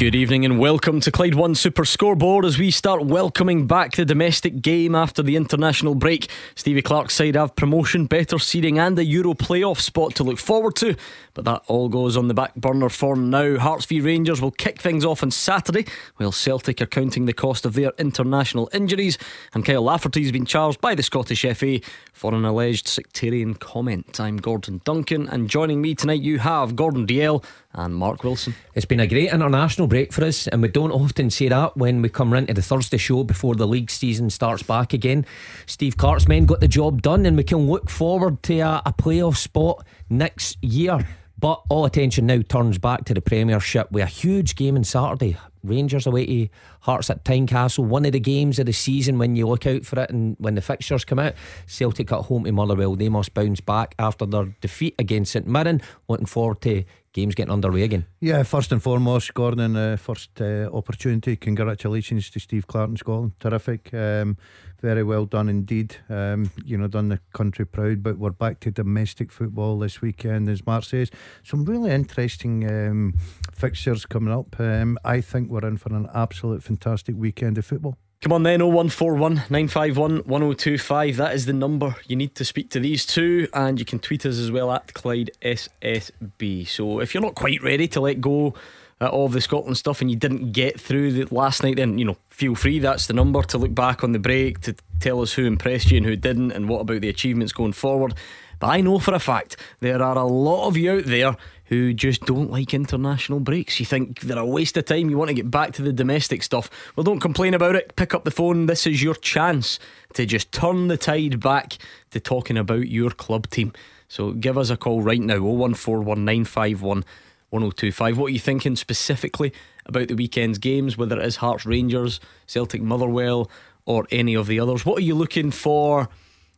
Good evening and welcome to Clyde One Super Scoreboard as we start welcoming back the domestic game after the international break. Stevie Clarke's side have promotion, better seeding, and a Euro playoff spot to look forward to. But that all goes on the back burner for now. Hearts v Rangers will kick things off on Saturday, while Celtic are counting the cost of their international injuries. And Kyle Lafferty has been charged by the Scottish FA for an alleged sectarian comment. I'm Gordon Duncan, and joining me tonight you have Gordon Dalziel and Mark Wilson. It's been a great international break for us, and we don't often say that when we come round to the Thursday show before the league season starts back again. Steve Clarke's men got the job done, and we can look forward to a, a playoff spot next year. But all attention now turns back to the Premiership with a huge game on Saturday. Rangers away to Hearts at Tynecastle, one of the games of the season when you look out for it and when the fixtures come out. Celtic at home to Motherwell, they must bounce back after their defeat against St Mirren. Looking forward to games getting underway again. Yeah, first and foremost, Gordon, uh, first uh, opportunity. Congratulations to Steve Clarke in Scotland. Terrific. Um, very well done indeed. Um, you know, done the country proud. But we're back to domestic football this weekend, as Mark says. Some really interesting um, fixtures coming up. Um, I think we're in for an absolute fantastic weekend of football. Come on then, 0141 951 1025. That is the number you need to speak to these two, and you can tweet us as well at Clyde SSB. So if you're not quite ready to let go uh, of the Scotland stuff and you didn't get through the last night, then you know feel free. That's the number to look back on the break to tell us who impressed you and who didn't, and what about the achievements going forward. But I know for a fact there are a lot of you out there who just don't like international breaks. You think they're a waste of time, you want to get back to the domestic stuff. Well, don't complain about it. Pick up the phone. This is your chance to just turn the tide back to talking about your club team. So give us a call right now 0141951 1025. What are you thinking specifically about the weekend's games, whether it is Hearts Rangers, Celtic Motherwell, or any of the others? What are you looking for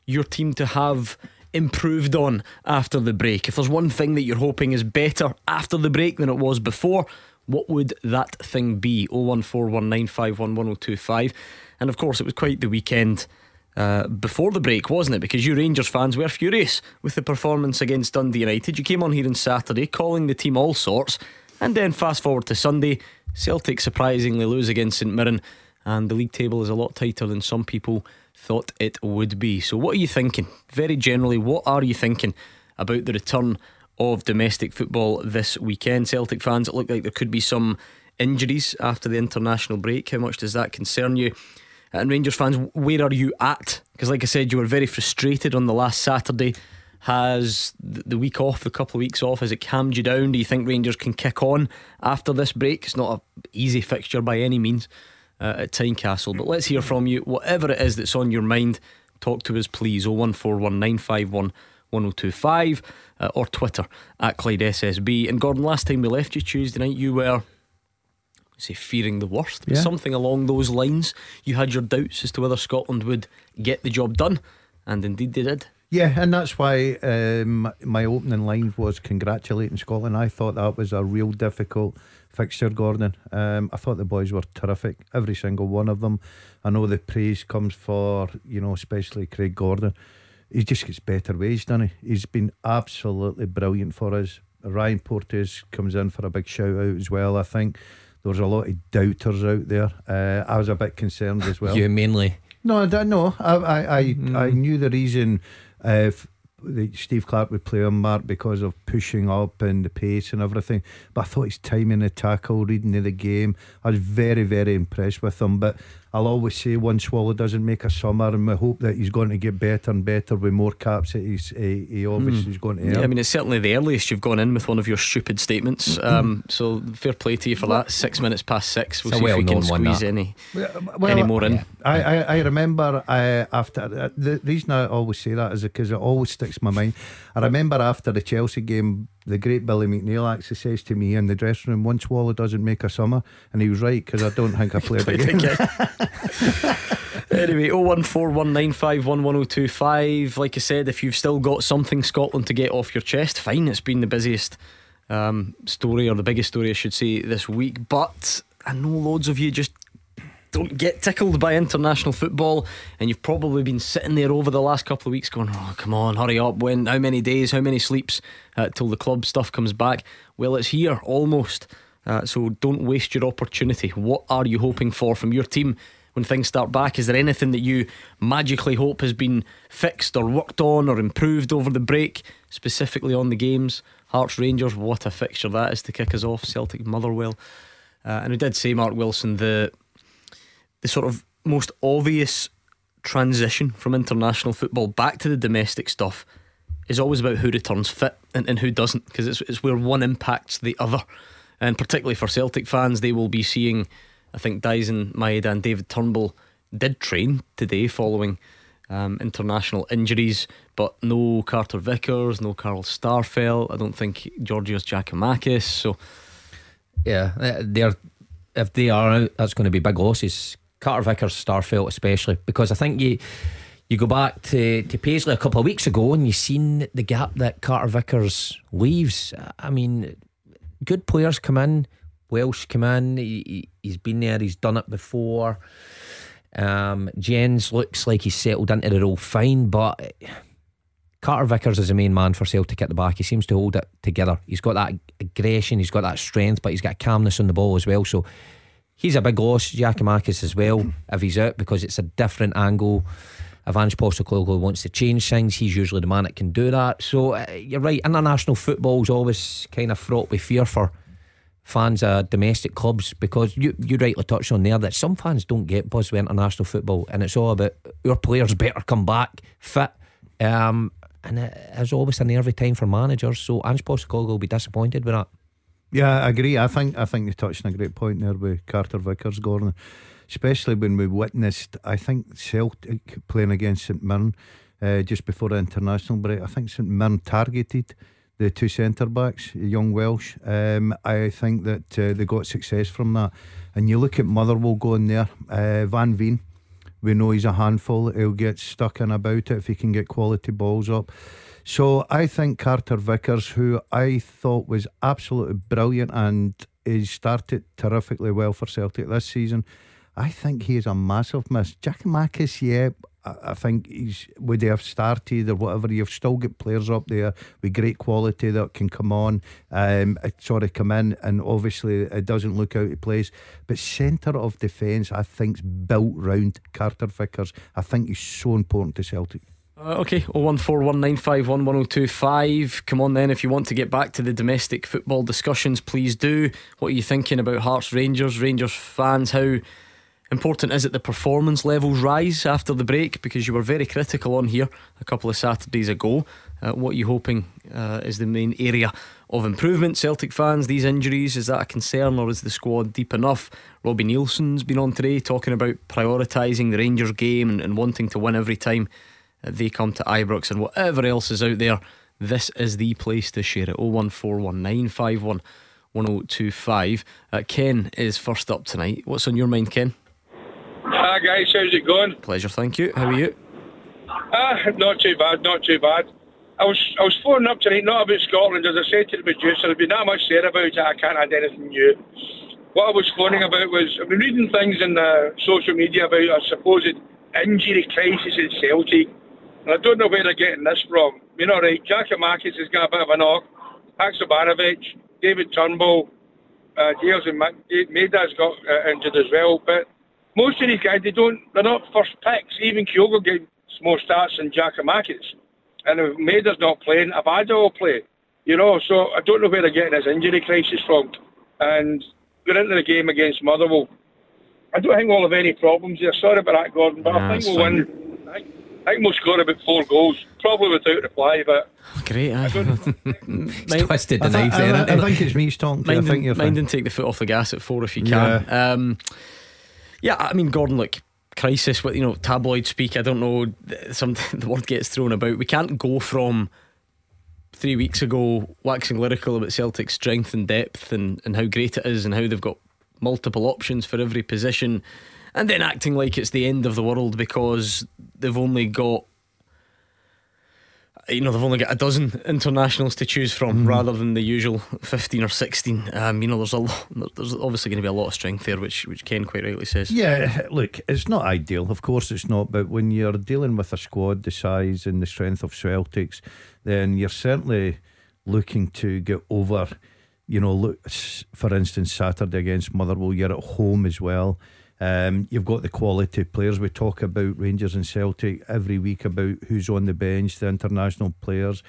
your team to have improved on after the break? If there's one thing that you're hoping is better after the break than it was before, what would that thing be? 01419511025. And of course, it was quite the weekend uh, before the break, wasn't it? Because you Rangers fans were furious with the performance against Dundee United. You came on here on Saturday calling the team all sorts, and then fast forward to Sunday, Celtic surprisingly lose against St Mirren, and the league table is a lot tighter than some people thought it would be. So, what are you thinking? Very generally, what are you thinking about the return of domestic football this weekend? Celtic fans, it looked like there could be some injuries after the international break. How much does that concern you? And Rangers fans, where are you at? Because, like I said, you were very frustrated on the last Saturday. Has the week off, the couple of weeks off, has it calmed you down? Do you think Rangers can kick on after this break? It's not an easy fixture by any means uh, at Tynecastle, but let's hear from you. Whatever it is that's on your mind, talk to us, please. 0141951 1025 uh, or Twitter at Clyde SSB. And Gordon, last time we left you Tuesday night, you were say fearing the worst, but Yeah. something along those lines. You had your doubts as to whether Scotland would get the job done, and indeed they did. Yeah, and that's why um, my opening line was congratulating Scotland. I thought that was a real difficult fixture, Gordon. Um, I thought the boys were terrific, every single one of them. I know the praise comes for, you know, especially Craig Gordon. He just gets better ways, doesn't he? He's been absolutely brilliant for us. Ryan Porteous comes in for a big shout out as well, I think. There was a lot of doubters out there. Uh, I was a bit concerned as well. You mainly. No, I don't know. I I I, I knew the reason uh, Steve Clarke would play on Mark because of pushing up and the pace and everything. But I thought his timing the tackle, reading of the game, I was very very impressed with him. But I'll always say one swallow doesn't make a summer, and we hope that he's going to get better and better with more caps that he's uh, he obviously is going to earn. Yeah, I mean, it's certainly the earliest you've gone in with one of your stupid statements. Um, so fair play to you for that. Six minutes past six. We'll It's a see if we can squeeze that. any Well, any more in. I, I, I remember uh, after uh, the reason I always say that is because it always sticks in my mind. I remember after the Chelsea game, the great Billy McNeil actually says to me in the dressing room, "One swallow doesn't make a summer," and he was right because I don't think I played again. anyway, 01419511025. Like I said, if you've still got something Scotland to get off your chest, fine. It's been the busiest um, story, or the biggest story, I should say, this week. But I know loads of you just don't get tickled by international football, and you've probably been sitting there over the last couple of weeks going, "Oh, come on, hurry up! When? How many days? How many sleeps uh, till the club stuff comes back?" Well, it's here almost. Uh, so don't waste your opportunity. What are you hoping for from your team when things start back? Is there anything that you magically hope has been fixed or worked on or improved over the break, specifically on the games? Hearts Rangers, what a fixture that is to kick us off. Celtic Motherwell. Uh, and we did say, Mark Wilson, the the sort of most obvious transition from international football back to the domestic stuff is always about who returns fit and, and who doesn't, because it's, it's where one impacts the other and particularly for Celtic fans, they will be seeing. I think Dyson, Maeda and David Turnbull did train today following um, international injuries, but no Carter Vickers, no Carl Starfelt. I don't think Georgios Giakoumakis. So, yeah, they're if they are out, that's going to be big losses. Carter Vickers, Starfelt, especially because I think you you go back to, to Paisley a couple of weeks ago and you've seen the gap that Carter Vickers leaves. I mean, good players come in. Welsh come in. He, has been there. He's done it before. Um, Jenz looks like he's settled into the role fine, but Carter Vickers is the main man for Celtic at the back. He seems to hold it together. He's got that aggression. He's got that strength, but he's got calmness on the ball as well. So he's a big loss. Giakoumakis as well if he's out because it's a different angle. If Ange Postecoglou wants to change things, he's usually the man that can do that. So uh, you're right. International football is always kind of fraught with fear for fans of domestic clubs because you you rightly touched on there that some fans don't get buzz with international football, and it's all about our players better come back fit. Um, and it is always a nervy time for managers. So Ange Postecoglou will be disappointed with that. Yeah, I agree. I think I think you touched on a great point there with Carter Vickers, Gordon especially when we witnessed, I think Celtic playing against St Mirren uh, just before the international break. I think St Mirren targeted the two centre backs, young Welsh. Um, I think that uh, they got success from that. And you look at Motherwell going there, uh, Van Veen. We know he's a handful. He'll get stuck in about it if he can get quality balls up. So I think Carter Vickers, who I thought was absolutely brilliant and he started terrifically well for Celtic this season. I think he is a massive miss. Giakoumakis, yeah, I, think he's would they have started or whatever. You've still got players up there with great quality that can come on, um, sort of come in, and obviously it doesn't look out of place. But centre of defence, I think, is built round Carter Vickers. I think he's so important to Celtic. Uh, okay, 01419511025. Come on then, if you want to get back to the domestic football discussions, please do. What are you thinking about Hearts Rangers? Rangers fans, how important is it the performance levels rise after the break? Because you were very critical on here a couple of Saturdays ago. Uh, what are you hoping uh, is the main area of improvement? Celtic fans, these injuries, is that a concern or is the squad deep enough? Robbie Neilson's been on today talking about prioritising the Rangers game and, and wanting to win every time they come to Ibrox and whatever else is out there. This is the place to share it. 01419511025. Uh, Ken is first up tonight. What's on your mind, Ken? Hi guys, how's it going? Pleasure, thank you. How are you? Ah, not too bad, not too bad. I was I was phoning up tonight, not about Scotland, as I said to the producer. There's been that much said about it, I can't add anything new. What I was phoning about was I've been reading things in the social media about a supposed injury crisis in Celtic, I don't know where they're getting this from. You know, right? Giakoumakis has got a bit of a knock. Haksabanovic, David Turnbull, uh, Dales and Maeda's got uh, injured as well, but most of these guys, they don't, they're not first picks. Even Kyogo gets more starts than Giakoumakis. And if Maeda's not playing, Abada will play. You know, so I don't know where they're getting this injury crisis from. And we're into the game against Motherwell. I don't think we'll have any problems here. Sorry about that, Gordon, but I think we'll fine. win. I think, we'll score about four goals, probably without reply, but. Great, I don't twisted the knife there. I, I, think it's me talking. Mind, I think and, mind and take the foot off the gas at four if you can. Yeah. Um, yeah, I mean, Gordon, look, crisis, what you know, tabloid speak. I don't know. Some the word gets thrown about. We can't go from three weeks ago waxing lyrical about Celtic's strength and depth and, and how great it is and how they've got multiple options for every position, and then acting like it's the end of the world because they've only got you know they've only got a dozen internationals to choose from Mm. rather than the usual 15 or 16 um, you know there's a lot, there's obviously going to be a lot of strength there which which Ken quite rightly says Yeah, look, it's not ideal. Of course, it's not. But when you're dealing with a squad the size and the strength of Celtics, then you're certainly looking to get over. You know, look, for instance, Saturday against Motherwell, you're at home as well. Um, you've got the quality players. We talk about Rangers and Celtic every week about who's on the bench, the international players,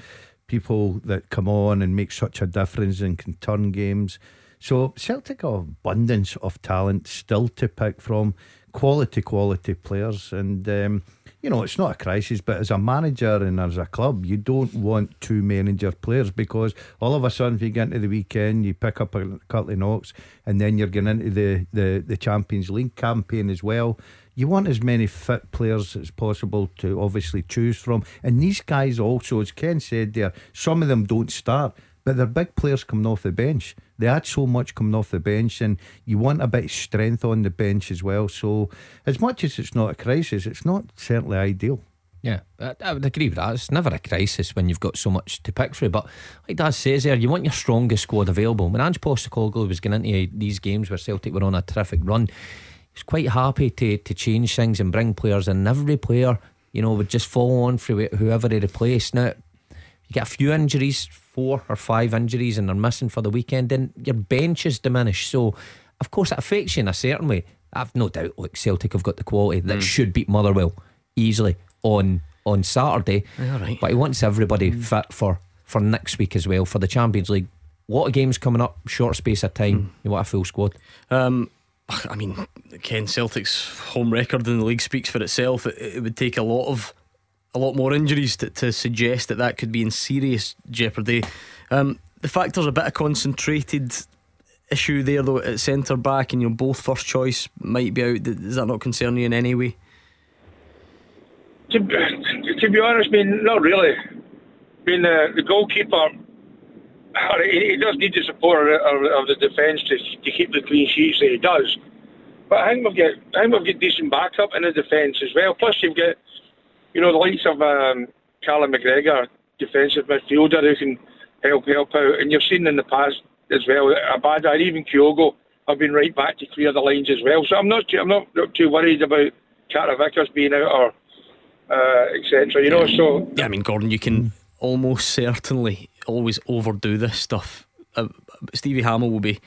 people that come on and make such a difference and can turn games. So Celtic have abundance of talent still to pick from, quality, quality players, and um, you know it's not a crisis. But as a manager and as a club, you don't want many injured players because all of a sudden, if you get into the weekend, you pick up a couple of knocks, and then you're getting into the the, the Champions League campaign as well. You want as many fit players as possible to obviously choose from, and these guys also, as Ken said there, some of them don't start. But they're big players coming off the bench. They had so much coming off the bench, and you want a bit of strength on the bench as well. So, as much as it's not a crisis, it's not certainly ideal. Yeah, I, would agree with that. It's never a crisis when you've got so much to pick through. But like Dad says there, you want your strongest squad available. When Ange Postecoglou was getting into these games where Celtic were on a terrific run, he was quite happy to to change things and bring players in. Every player, you know, would just follow on for whoever he replaced. Now, get a few injuries, four or five injuries, and they're missing for the weekend, then your bench is diminished. So, of course, it affects you in a certain way. I've no doubt, like Celtic have got the quality that hmm. should beat Motherwell easily on on Saturday. Right. But he wants everybody hmm. fit for for next week as well for the Champions League. A lot of games coming up, short space of time. Hmm. You want a full squad. Um, I mean, Ken Celtic's home record in the league speaks for itself. It, it would take a lot of a lot more injuries to, to suggest that that could be in serious jeopardy. Um, the fact there's a bit of concentrated issue there though at centre back, and you know both first choice might be out. Does that not concern you in any way? To, to be honest, I mean, not really. I mean, uh, the goalkeeper, he, does need the support of, of, of the defence to, to keep the clean sheets that he does. But I think we've got, I think we've got decent backup in the defence as well. Plus, you've got, you know, the likes of um, Callum McGregor, defensive midfielder who can help help out. And you've seen in the past as well, Abada and even Kyogo have been right back to clear the lines as well. So I'm not, too, I'm not, not too worried about Carter Vickers being out or uh, etc. You know, so Yeah, I mean, Gordon, you can almost certainly always overdo this stuff. Uh, Stevie Hamill will be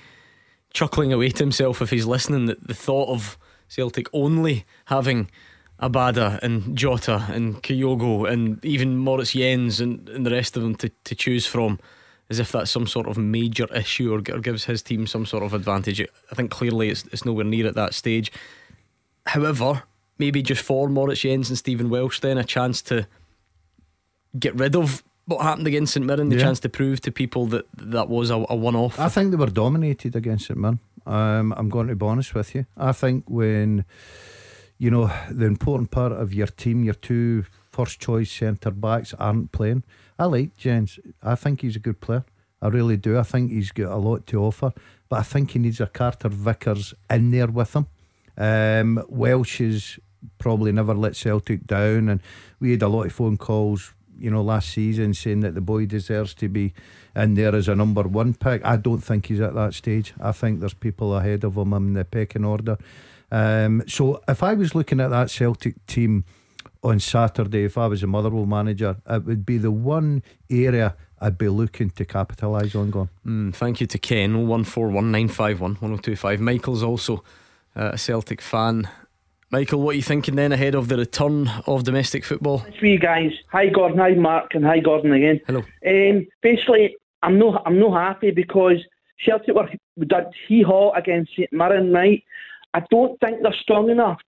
chuckling away to himself if he's listening. That the thought of Celtic only having Abada and Jota and Kyogo and even Moritz Jenz and, and the rest of them to, to choose from, as if that's some sort of major issue or, or gives his team some sort of advantage. I think clearly it's, it's nowhere near at that stage. However, maybe just for Moritz Jenz and Stephen Welsh, then a chance to get rid of what happened against St Mirren, the Yeah. chance to prove to people that that was a, a one off. I think they were dominated against St Mirren. Um, I'm going to be honest with you. I think when you know the important part of your team, your two first choice centre backs aren't playing. I like Jenz. I think he's a good player. I really do. I think he's got a lot to offer, but I think he needs a Carter Vickers in there with him. Um, Welsh has probably never let Celtic down, and we had a lot of phone calls, you know, last season saying that the boy deserves to be in there as a number one pick. I don't think he's at that stage. I think there's people ahead of him in the pecking order. Um, so if I was looking at that Celtic team on Saturday, if I was a Motherwell manager, it would be the one area I'd be looking to capitalise on. Going. Mm, thank you to Ken, 01419511025. Michael's also uh, a Celtic fan. Michael, what are you thinking then ahead of the return of domestic football? It's for you guys. Hi Gordon, hi Mark, and hi Gordon again. Hello. Um, basically, I'm no, I'm no happy because Celtic were we did hee haw against St Mirren, right? I don't think they're strong enough.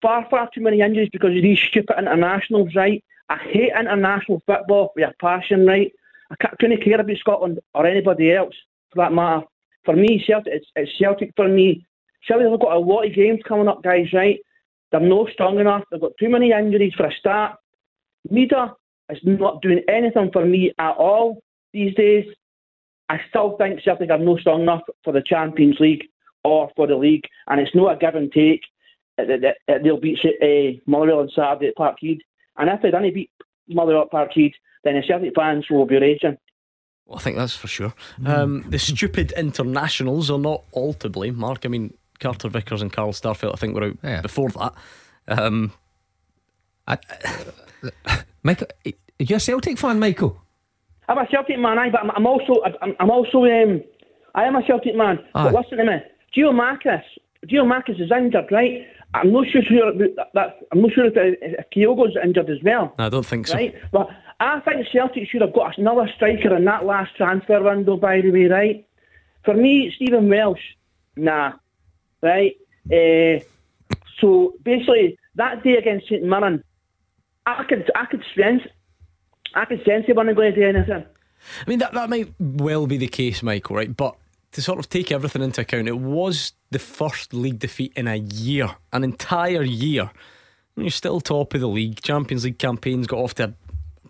Far, far too many injuries because of these stupid internationals, right? I hate international football with a passion, right? I couldn't care about Scotland or anybody else for that matter. For me, Celtic, it's, it's Celtic for me. Celtic have got a lot of games coming up, guys, right? They're not strong enough. They've got too many injuries for a start. Maeda is not doing anything for me at all these days. I still think Celtic are not strong enough for the Champions League or for the league, and it's not a give and take. Uh, that- that- that They'll beat uh, Motherwell on Saturday at Parkhead, and if they didn't beat Motherwell at Parkhead, then the Celtic fans will be raging. Well, I think that's for sure. Um, the stupid internationals are not all to blame, Mark. I mean, Carter Vickers and Carl Starfelt, I think, were out Yeah. before that. Um, I, Michael, are you a Celtic fan, Michael? I'm a Celtic man, aye, but I'm, I'm also I'm, I'm also um, I am a Celtic man. Aye. But listen to me, Gio Marcus, Gio Marcus is injured, right? I'm not sure sure that. I'm not sure if, if Kyogo's injured as well, I don't think so. right? But I think Celtic should have got another striker in that last transfer window. By the way, right? For me, Stephen Welsh, nah, right? Uh, so basically, that day against St Mirren, I could I could sense. I could sense he wasn't going to do anything. I mean, that, that might well be the case, Michael, right? But to sort of take everything into account, it was the first league defeat in a year, an entire year. And you're still top of the league. Champions League campaign's got off to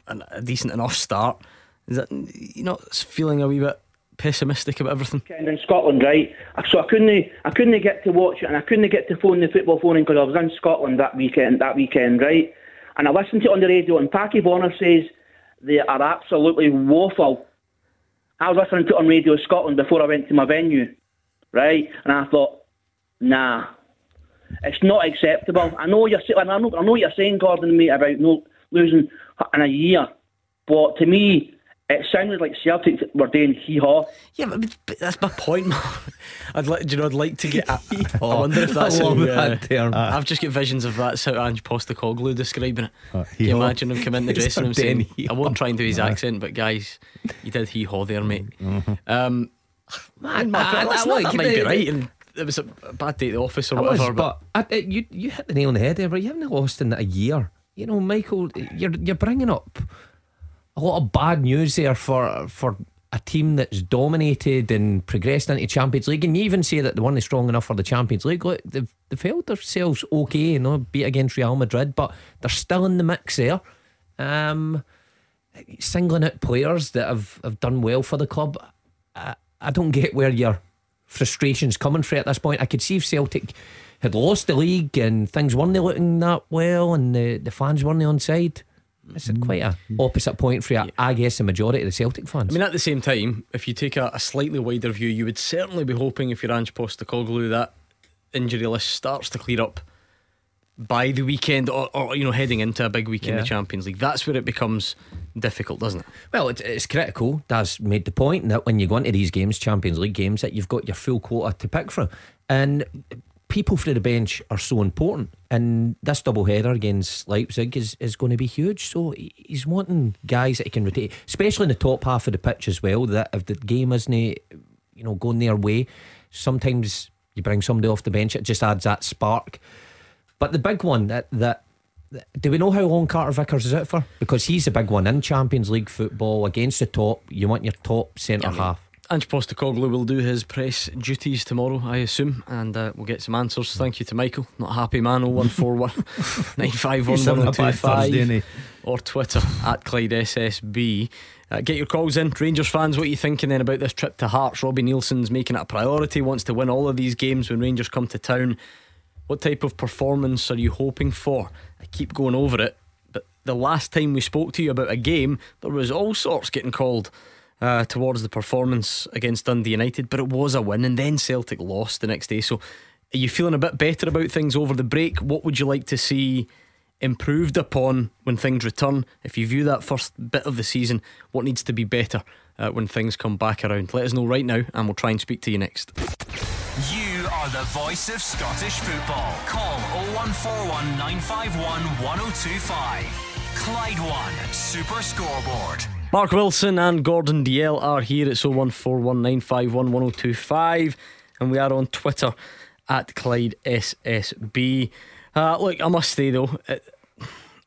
a, a decent enough start. Is that you know feeling a wee bit pessimistic about everything? in Scotland, right? So I couldn't, I couldn't get to watch it, and I couldn't get to phone the football phone because I was in Scotland that weekend. That weekend, right? And I listened to it on the radio, and Packie Bonner says they are absolutely woeful. I was listening to it on Radio Scotland before I went to my venue, right? And I thought, nah, it's not acceptable. I know you're, I know, I know you're saying, Gordon, mate, about no losing in a year, but to me, it sounded like Celtic were doing hee haw. Yeah, but, but that's my point. man. I'd like, you know, I'd like to get. I, I wonder if I that's love how, that uh, term. I've just got visions of that's how Ange Postecoglou describing it. Uh, Can you imagine him coming in the It's dressing room a saying, den "I won't try and do his accent, but guys, you did hee haw there, mate." Um, Man, Mark, I- I- that's- look, that might be right, and it was a a bad day at the office or I was, whatever. but but I, I- you you hit the nail on the head there. But you haven't lost in a year. You know, Michael, you're you're bringing up a lot of bad news there for for a team that's dominated and progressed into Champions League, and you even say that they weren't strong enough for the Champions League. Look, they've they've held themselves okay, you know, beat against Real Madrid, but they're still in the mix there. Um, singling out players that have, have done well for the club. I, I don't get where your frustration's coming from at this point. I could see if Celtic had lost the league and things weren't looking that well and the, the fans weren't on side. It's a quite a mm. Mm. opposite point for I guess the majority of the Celtic fans. I mean, at the same time, if you take a, a slightly wider view, you would certainly be hoping if you're Ange Postecoglou that injury list starts to clear up by the weekend or, or you know heading into a big week in Yeah. the Champions League. That's where it becomes difficult, doesn't it? Well, it, it's critical. Daz made the point that when you go into these games, Champions League games, that you've got your full quota to pick from. And people through the bench are so important. And this double header against Leipzig is, is going to be huge. So he's wanting guys that he can rotate, especially in the top half of the pitch as well. That if the game isn't, you know, going their way, sometimes you bring somebody off the bench, it just adds that spark. But the big one that that do we know how long Carter Vickers is out for? Because he's a big one in Champions League football against the top. You want your top centre half. Ange Postecoglou will do his press duties tomorrow, I assume, and uh, we'll get some answers. Thank you to Michael, not a happy man. 0141 951 He's having a bad Thursday, innit? 1025 or Twitter at Clyde SSB. Uh, get your calls in. Rangers fans, what are you thinking then about this trip to Hearts? Robbie Neilson's making it a priority, wants to win all of these games when Rangers come to town. What type of performance are you hoping for? I keep going over it, but the last time we spoke to you about a game, there was all sorts getting called uh, towards the performance against Dundee United, but it was a win, and then Celtic lost the next day. So, are you feeling a bit better about things over the break? What would you like to see improved upon when things return? If you view that first bit of the season, what needs to be better uh, when things come back around? Let us know right now, and we'll try and speak to you next. You are the voice of Scottish football. Call 0141 951 1025. Clyde One Super Scoreboard. Mark Wilson and Gordon Dalziel are here. It's 01419511025 and we are on Twitter at Clyde SSB. Uh, look, I must say though, it,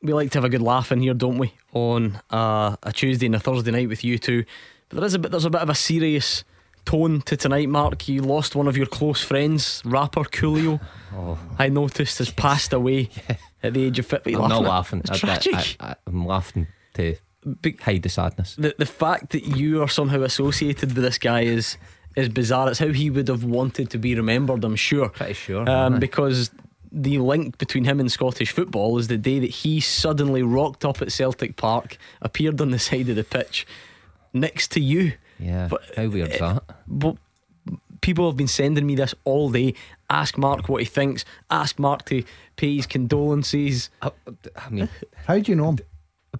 we like to have a good laugh in here, don't we? On uh, a Tuesday and a Thursday night with you two. But there is a bit, there's a bit of a serious tone to tonight, Mark. You lost one of your close friends, rapper Coolio. I noticed has passed away at the age of 50. I'm not laughing. It's I- I- tragic. I, am laughing to Big- hide the sadness. the the fact that you are somehow associated with this guy is is bizarre. It's how he would have wanted to be remembered. I'm sure. Pretty sure, Um, because the link between him and Scottish football is the day that he suddenly rocked up at Celtic Park, appeared on the side of the pitch next to you. Yeah. But, How weird's uh, that? But people have been sending me this all day. Ask Mark what he thinks. Ask Mark to pay his condolences. I, I mean, How do you know him?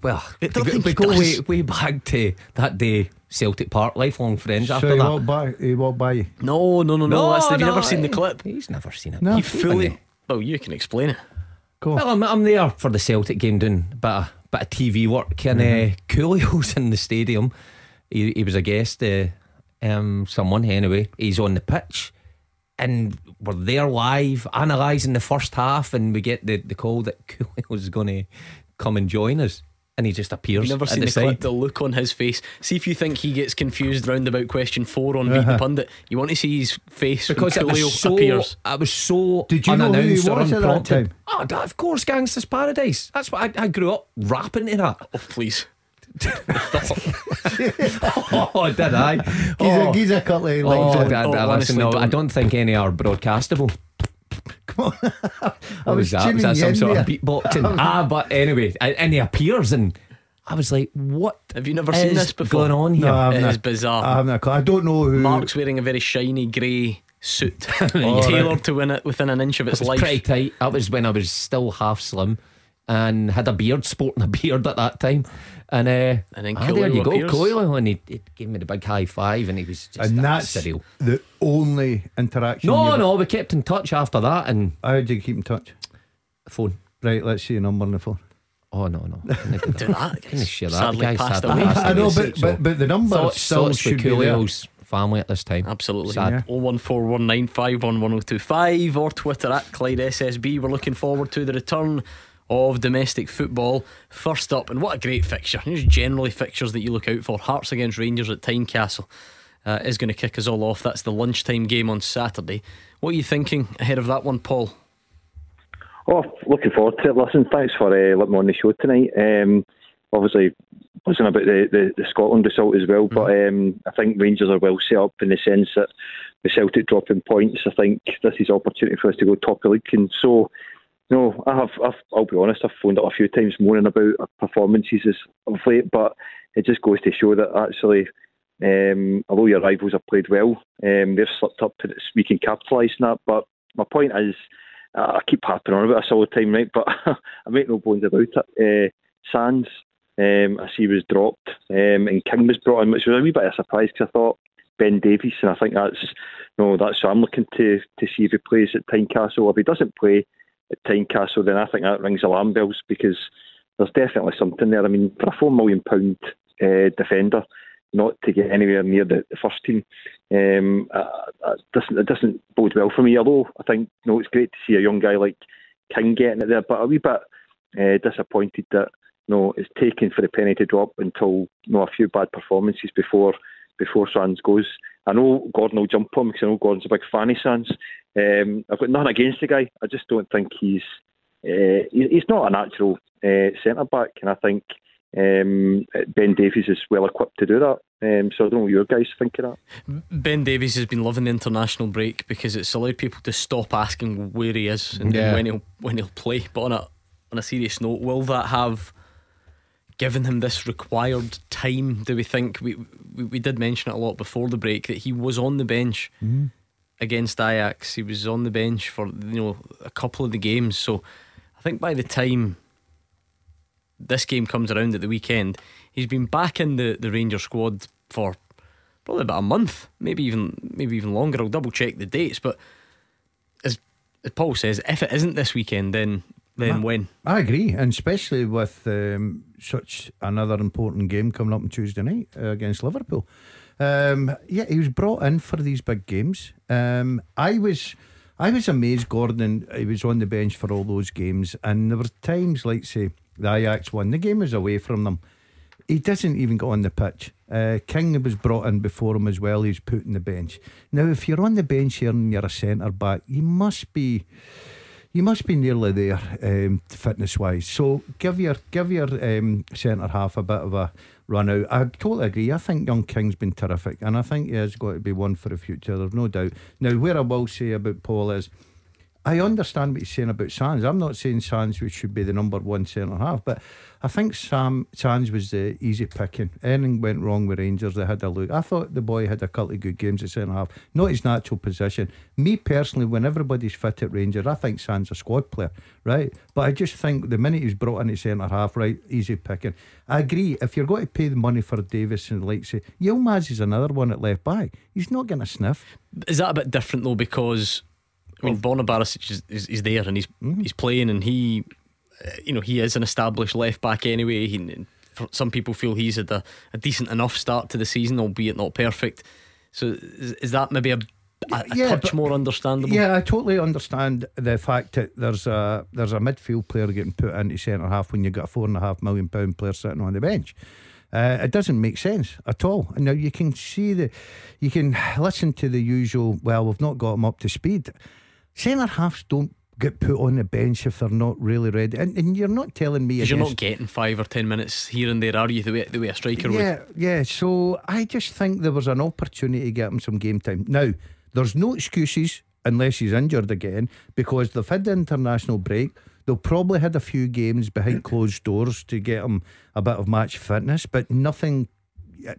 Well, I we, don't go- think we he go way, way back to that day, Celtic Park, lifelong friends So after he that. walked by. He walked by you. No, no, no, no. that's, have you never seen the clip? He's never seen it. No. He fully. it. Well, you can explain it. Go. Well, I'm, I'm there for the Celtic game doing a bit of, bit of TV work, and Mm-hmm. uh, Coolio's in the stadium. He, he was a guest, uh, um, someone anyway. He's on the pitch, and we're there live analysing the first half, and we get the, the call that Coolio's going to come and join us, and he just appears. You've never at seen the, the, side. clip, the look on his face. See if you think he gets confused round about question four on Beat the uh-huh. Pundit. You want to see his face because when it Coolio was so, appears. I was so Did you know who he unannounced or was at that time? Oh, of course, Gangsta's Paradise. That's what I, I grew up rapping to that. Oh, please. oh, did I? He's, Oh. a, he's a couple of Oh, lines. I. I- Oh, listen, no, I don't. don't think any are broadcastable. Come on. I What was that? Was that some sort of there. beatboxing? ah, but anyway, I- and he appears, and I was like, "What Have you never seen this before? going on here?" No, I It haven't. is bizarre. I haven't. I don't know who. Mark's wearing a very shiny grey suit, tailored to win it within an inch of it its was life. pretty tight. That was when I was still half slim and had a beard, sporting a beard at that time. And, uh, And then ah, there Coolio you go, appears. Coolio, and he, he gave me the big high five, and he was just and uh, that's surreal. the only interaction. No, you've- no, we kept in touch after that, and How did you keep in touch? phone. Right, let's see a number on the phone. Oh no, no, couldn't do Do that. Couldn't share that. Sadly passed away. I know, but, but but the number Thoughts, still thoughts should with be there. Family at this time. Absolutely. Sad. Oh one four one nine five one one zero two five or Twitter at Clyde SSB. We're looking forward to the return of domestic football. First up, and what a great fixture. There's generally fixtures that you look out for. Hearts against Rangers at Tynecastle uh, is going to kick us all off. That's the lunchtime game on Saturday. What are you thinking ahead of that one, Paul? Oh, looking forward to it. Listen, thanks for uh, letting me on the show tonight. Um, obviously, listening about the, the, the Scotland result as well, but um, I think Rangers are well set up in the sense that the Celtic dropping points, I think this is opportunity for us to go top of the league. And so, you know, I have, I've, I'll be honest, I've phoned up a few times moaning about performances of late, but it just goes to show that actually, um, although your rivals have played well, um, they've slipped up to this. We can capitalise on that. But my point is, I keep harping on about this all the time, right? But I make no bones about it. Uh, Sands, um, I see was dropped, um, and King was brought in, which was a wee bit of a surprise because I thought Ben Davies, and I think that's no, that's what I'm looking to to see if he plays at Tynecastle. If he doesn't play at Tynecastle, then I think that rings alarm bells because there's definitely something there. I mean, for a four million pound uh, defender, not to get anywhere near the, the first team, um, uh, uh, doesn't it doesn't bode well for me. Although I think you know it's great to see a young guy like King getting it there, but a wee bit uh, disappointed that you know it's taken for the penny to drop until you know a few bad performances before before Sands goes. I know Gordon will jump on because I know Gordon's a big fan of Sands. Um, I've got nothing against the guy. I just don't think he's uh, he's not a natural uh, centre back, and I think um, Ben Davies is well equipped to do that. Um, so I don't know what your guys think of that. Ben Davies has been loving the international break because it's allowed people to stop asking where he is and Yeah. when he'll when he'll play. But on a on a serious note, will that have given him this required time? Do we think we we, we did mention it a lot before the break that he was on the bench mm-hmm. against Ajax. He was on the bench for you know a couple of the games. So I think by the time this game comes around at the weekend, he's been back in the, the Ranger squad for probably about a month, maybe even maybe even longer. I'll double check the dates, but as, as Paul says, if it isn't this weekend, then then when? I agree, and especially with um, such another important game coming up on Tuesday night uh, against Liverpool. Um, yeah, he was brought in for these big games. Um, I was, I was amazed. Gordon, he was on the bench for all those games, and there were times like say the Ajax one, the game was away from them. He doesn't even go on the pitch. Uh, King was brought in before him as well. He's put on the bench. Now, if you're on the bench here and you're a centre back, you must be you must be nearly there um, fitness wise. So give your give your um, centre half a bit of a run out. I totally agree. I think young King's been terrific, and I think he has got to be one for the future. There's no doubt. Now, where I will say about Paul is. I understand what you're saying about Sands. I'm not saying Sands which should be the number one centre half, but I think Sam Sands was the easy picking. Anything went wrong with Rangers, they had a look. I thought the boy had a couple of good games at centre half, not his natural position. Me personally, when everybody's fit at Rangers, I think Sands a squad player, right? But I just think the minute he's brought in at centre half, right, easy picking. I agree. If you're going to pay the money for Davies and like say Yilmaz is another one at left back, he's not going to sniff. Is that a bit different though? Because I mean, Borna Barisic is, is, is there and he's mm. he's playing and he, uh, you know, he is an established left back anyway. He, some people feel he's had a, a, decent enough start to the season, albeit not perfect. So is, is that maybe a, a, yeah, touch more understandable? Yeah, I totally understand the fact that there's a there's a midfield player getting put into centre half when you've got a four and a half million pound player sitting on the bench. Uh, it doesn't make sense at all. And now you can see the, you can listen to the usual. Well, we've not got him up to speed. Centre halves don't get put on the bench if they're not really ready. And, and you're not telling me you're not getting five or ten minutes here and there, are you? The way the way a striker yeah, would. Yeah, So I just think there was an opportunity to get him some game time. Now there's no excuses unless he's injured again because they've had the international break. They'll probably had a few games behind closed doors to get him a bit of match fitness, but nothing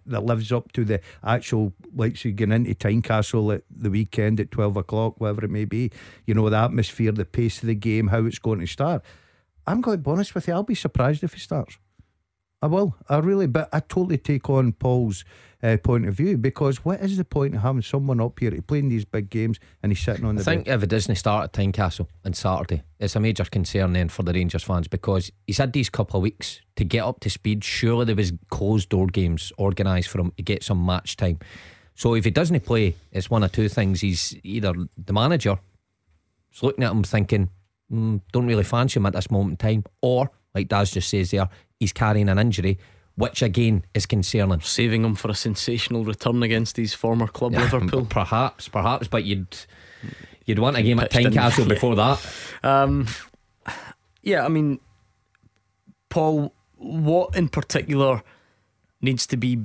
that lives up to the actual like so going into Tynecastle at the weekend at 12 o'clock whatever it may be you know the atmosphere the pace of the game how it's going to start. I'm be honest with you I'll be surprised if he starts. I will I really but I totally take on Paul's uh, point of view because what is the point of having someone up here playing these big games and he's sitting on the I think bench? if it doesn't start at Tynecastle on Saturday it's a major concern then for the Rangers fans because he's had these couple of weeks to get up to speed. Surely there was closed door games organised for him to get some match time. So if he doesn't play it's one of two things. He's either the manager is looking at him thinking mm, don't really fancy him at this moment in time or like Daz just says there he's carrying an injury which again is concerning. Saving him for a sensational return against his former club, yeah, Liverpool. Perhaps, perhaps, but you'd you'd want a game at Tynecastle before that. Um, yeah, I mean, Paul, what in particular needs to be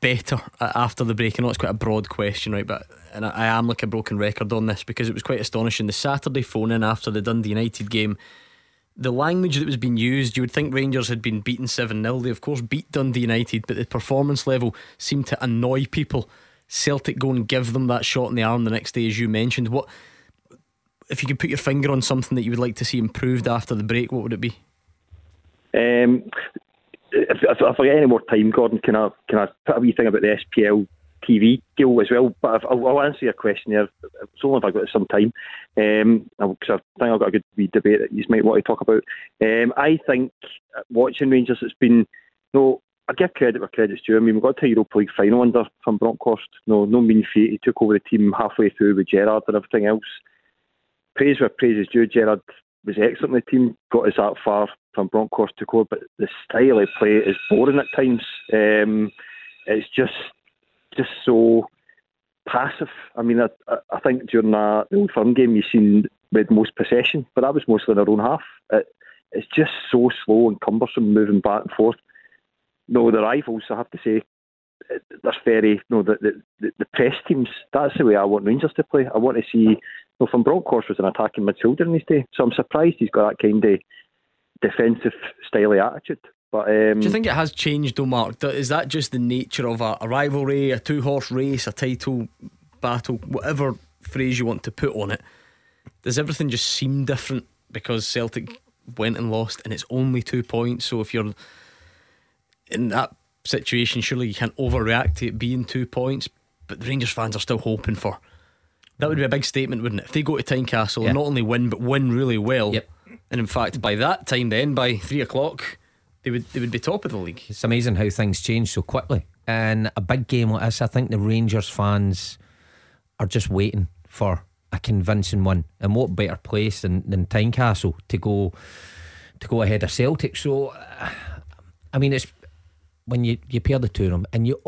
better after the break? I know it's quite a broad question, right? But and I, I am like a broken record on this because it was quite astonishing. The Saturday phone in after the Dundee United game the language that was being used, you would think Rangers had been beaten 7 0. They, of course, beat Dundee United, but the performance level seemed to annoy people. Celtic go and give them that shot in the arm the next day, as you mentioned. What if you could put your finger on something that you would like to see improved after the break? What would it be? Um, if, if, if I get any more time, Gordon, can I can I put a wee thing about the SPL TV deal as well. But I'll, I'll answer your question there. It's only if I've got some time, because um, I think I've got a good wee debate that you might want to talk about. Um, I think watching Rangers, it's been, you know, I give credit where credit's due. I mean, we got to Europa League final under van Bronckhorst. No, no mean feat. He took over the team halfway through with Gerrard and everything else. Praise where praise is due. Gerrard was excellent in the team, got us that far van Bronckhorst to go, but the style of play is boring at times. Um, it's just just so passive. I mean, I, I think during that, the Old Firm game, you seen with most possession, but that was mostly in their own half. It, it's just so slow and cumbersome moving back and forth. No, the rivals, I have to say, there's very, no, the, the, the press teams, that's the way I want Rangers to play. I want to see, you know, Van Bronckhorst was an attacking midfielder in his day, so I'm surprised he's got that kind of defensive style of attitude. But um, do you think it has changed, though, Mark? Is that just the nature of a, a rivalry, a two-horse race, a title battle, whatever phrase you want to put on it? Does everything just seem different because Celtic went and lost, and it's only two points? So if you're in that situation, surely you can't overreact to it being two points. But the Rangers fans are still hoping for. That would be a big statement, wouldn't it? If they go to Tynecastle yeah. and not only win, but win really well. Yep. And in fact, by that time, then by three o'clock, they would they would be top of the league. It's amazing how things change so quickly. And a big game like this, I think the Rangers fans are just waiting for a convincing one. And what better place than, than Tynecastle to go to go ahead of Celtic? So, uh, I mean, it's when you you pair the two of them, and you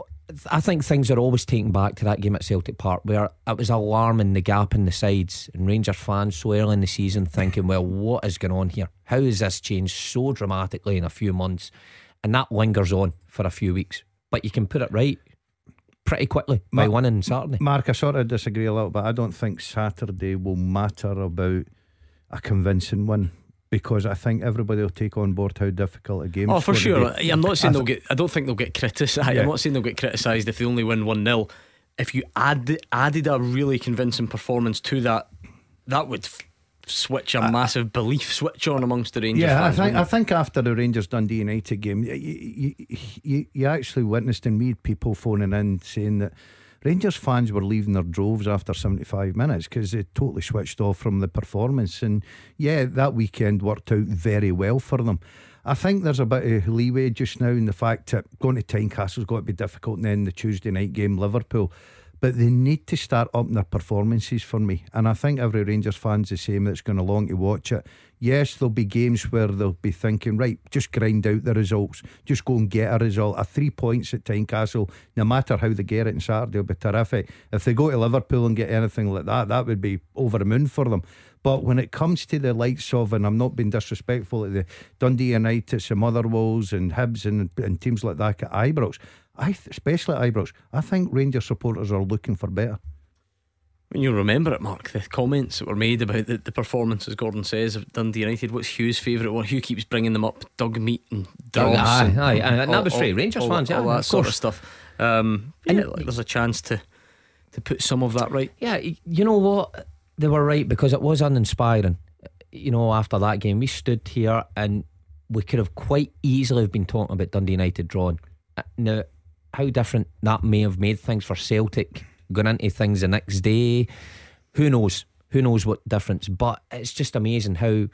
I think things are always taken back to that game at Celtic Park where it was alarming the gap in the sides and Rangers fans so early in the season thinking, well, what is going on here? How has this changed so dramatically in a few months? And that lingers on for a few weeks. But you can put it right pretty quickly by winning Saturday. Mark, I sort of disagree a little bit. I don't think Saturday will matter about a convincing one because I think everybody will take on board how difficult a game. Oh, for sure. I'm not saying they'll get. I don't think they'll get criticised. Yeah. I'm not saying they'll get criticised if they only win one 0 If you add added a really convincing performance to that, that would f- switch a massive belief switch on amongst the Rangers. Yeah, fans, I think I think after the Rangers Dundee United game, you, you, you, you actually witnessed and me people phoning in saying that Rangers fans were leaving their droves after 75 minutes because they totally switched off from the performance. And yeah, that weekend worked out very well for them. I think there's a bit of leeway just now in the fact that going to Tynecastle's got to be difficult, and then the Tuesday night game, Liverpool. But they need to start upping their performances for me. And I think every Rangers fan's the same that's going along to watch it. Yes, there'll be games where they'll be thinking, right, just grind out the results, just go and get a result. A three points at Tynecastle, no matter how they get it on Saturday, will be terrific. If they go to Liverpool and get anything like that, that would be over the moon for them. But when it comes to the likes of, and I'm not being disrespectful, at the Dundee United, some and Motherwells and Hibs and, and teams like that at Ibrox, I th- especially at Ibrox, I think Rangers supporters are looking for better. When you remember it, Mark, the comments that were made about the, the performance, as Gordon says, of Dundee United. What's Hugh's favourite one? Hugh keeps bringing them up Doug Meat and Dogs. aye, and aye, and that all- was for Rangers all- fans, yeah, all that of sort of course. stuff. Um, yeah, it- like, there's a chance to to put some of that right. Yeah, you know what? They were right because it was uninspiring. You know, after that game, we stood here and we could have quite easily have been talking about Dundee United drawing. Uh, Now, how different that may have made things for Celtic going into things the next day. Who knows? Who knows what difference? But it's just amazing how